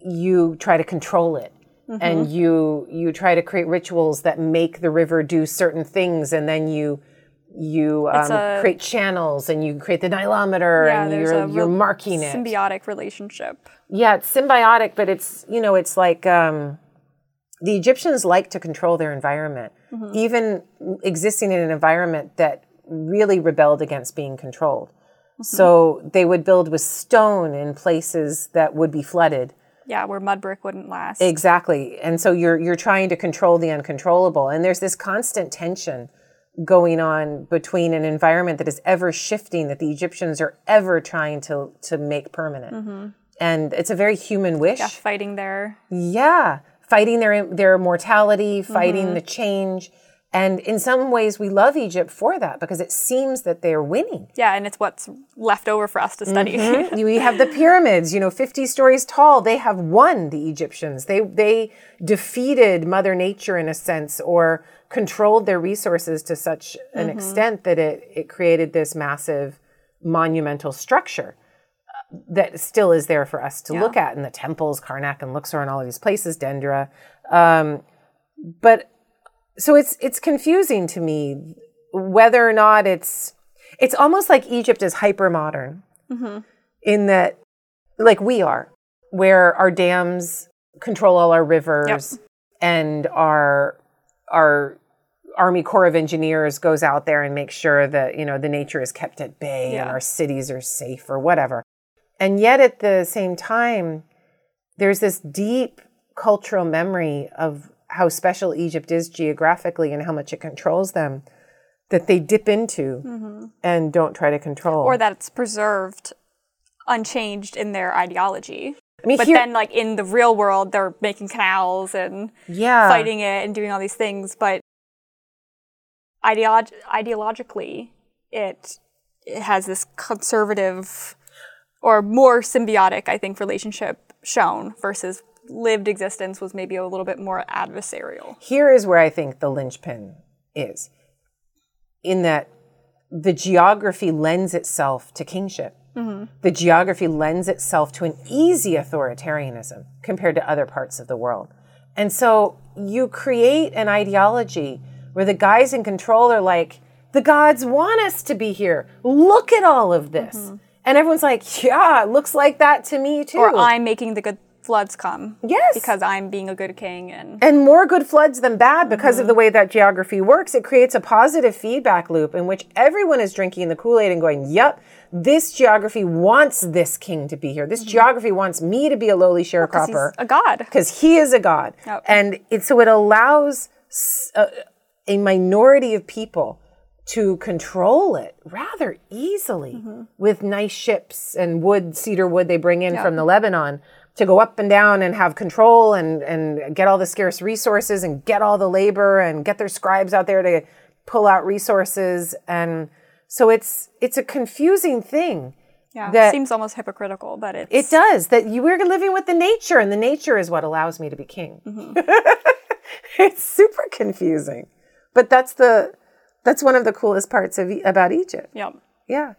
you try to control it. And you you try to create rituals that make the river do certain things. And then you you um, a- create channels and you create the nilometer Yeah, and you're, you're marking it. symbiotic relationship. yeah, it's symbiotic, but it's you know, it's like um, the Egyptians like to control their environment, even existing in an environment that really rebelled against being controlled. Mm-hmm. So they would build with stone in places that would be flooded. Yeah, where mud brick wouldn't last. Exactly. And so you're you're trying to control the uncontrollable. And there's this constant tension going on between an environment that is ever shifting that the Egyptians are ever trying to to make permanent. Mm-hmm. And it's a very human wish. yeah, fighting their Yeah, fighting their their mortality, fighting mm-hmm. the change. And in some ways we love Egypt for that because it seems that they're winning. yeah, and it's what's left over for us to study. we have the pyramids, you know, 50 stories tall. They have won the Egyptians. They they defeated Mother Nature in a sense or controlled their resources to such an extent that it it created this massive monumental structure uh, that still is there for us to look at in the temples, Karnak and Luxor and all of these places, Dendera. Um, but so it's it's confusing to me whether or not it's it's almost like Egypt is hyper modern mm-hmm. in that like we are where our dams control all our rivers and our our Army Corps of Engineers goes out there and makes sure that, you know, the nature is kept at bay Yeah. and our cities are safe or whatever. And yet at the same time, there's this deep cultural memory of how special Egypt is geographically and how much it controls them that they dip into and don't try to control. Mm-hmm. or that it's preserved unchanged in their ideology. I mean, But here- then, like in the real world, they're making canals and yeah, fighting it and doing all these things. But ideolog- ideologically, it, it has this conservative or more symbiotic, I think, relationship shown versus lived existence was maybe a little bit more adversarial. here is where I think the linchpin is in that the geography lends itself to kingship. Mm-hmm. The geography lends itself to an easy authoritarianism compared to other parts of the world. And so you create an ideology where the guys in control are like, the gods want us to be here. Look at all of this. Mm-hmm. And everyone's like, yeah, it looks like that to me too. Or I'm making the good floods come. Yes. Because I'm being a good king and and more good floods than bad because of the way that geography works. It creates a positive feedback loop in which everyone is drinking the Kool Aid and going, Yep, this geography wants this king to be here. This geography wants me to be a lowly he's sharecropper a god. because he is a god. Yep. And it, so it allows a minority of people to control it rather easily Mm-hmm. with nice ships and wood, cedar wood they bring in from the Lebanon to go up and down and have control and, and get all the scarce resources and get all the labor and get their scribes out there to pull out resources. And so it's, it's a confusing thing. Yeah. that- seems almost hypocritical, but it's It does that you we're living with the nature, and the nature is what allows me to be king. Mm-hmm. it's super confusing, but that's the that's one of the coolest parts of about Egypt. Yep. Yeah.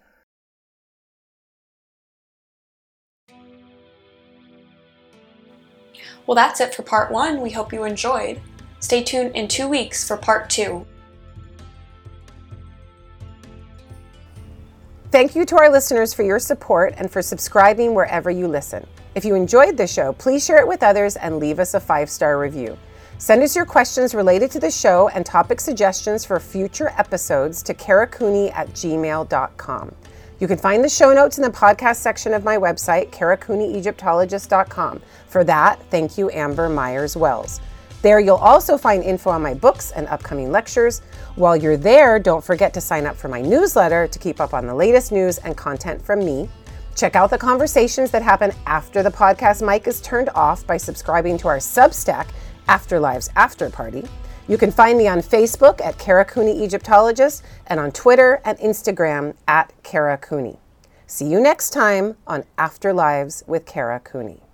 Well, that's it for part one. We hope you enjoyed. Stay tuned in two weeks for part two. Thank you to our listeners for your support and for subscribing wherever you listen. If you enjoyed the show, please share it with others and leave us a five star review. Send us your questions related to the show and topic suggestions for future episodes to karacooney at gmail.com. You can find the show notes in the podcast section of my website, karacooneyegyptologist.com. For that, thank you, Amber Myers Wells. There, you'll also find info on my books and upcoming lectures. While you're there, don't forget to sign up for my newsletter to keep up on the latest news and content from me. Check out the conversations that happen after the podcast mic is turned off by subscribing to our Substack, Afterlives After Party. You can find me on Facebook at Kara Cooney Egyptologist and on Twitter and Instagram at Kara Cooney. See you next time on Afterlives with Kara Cooney.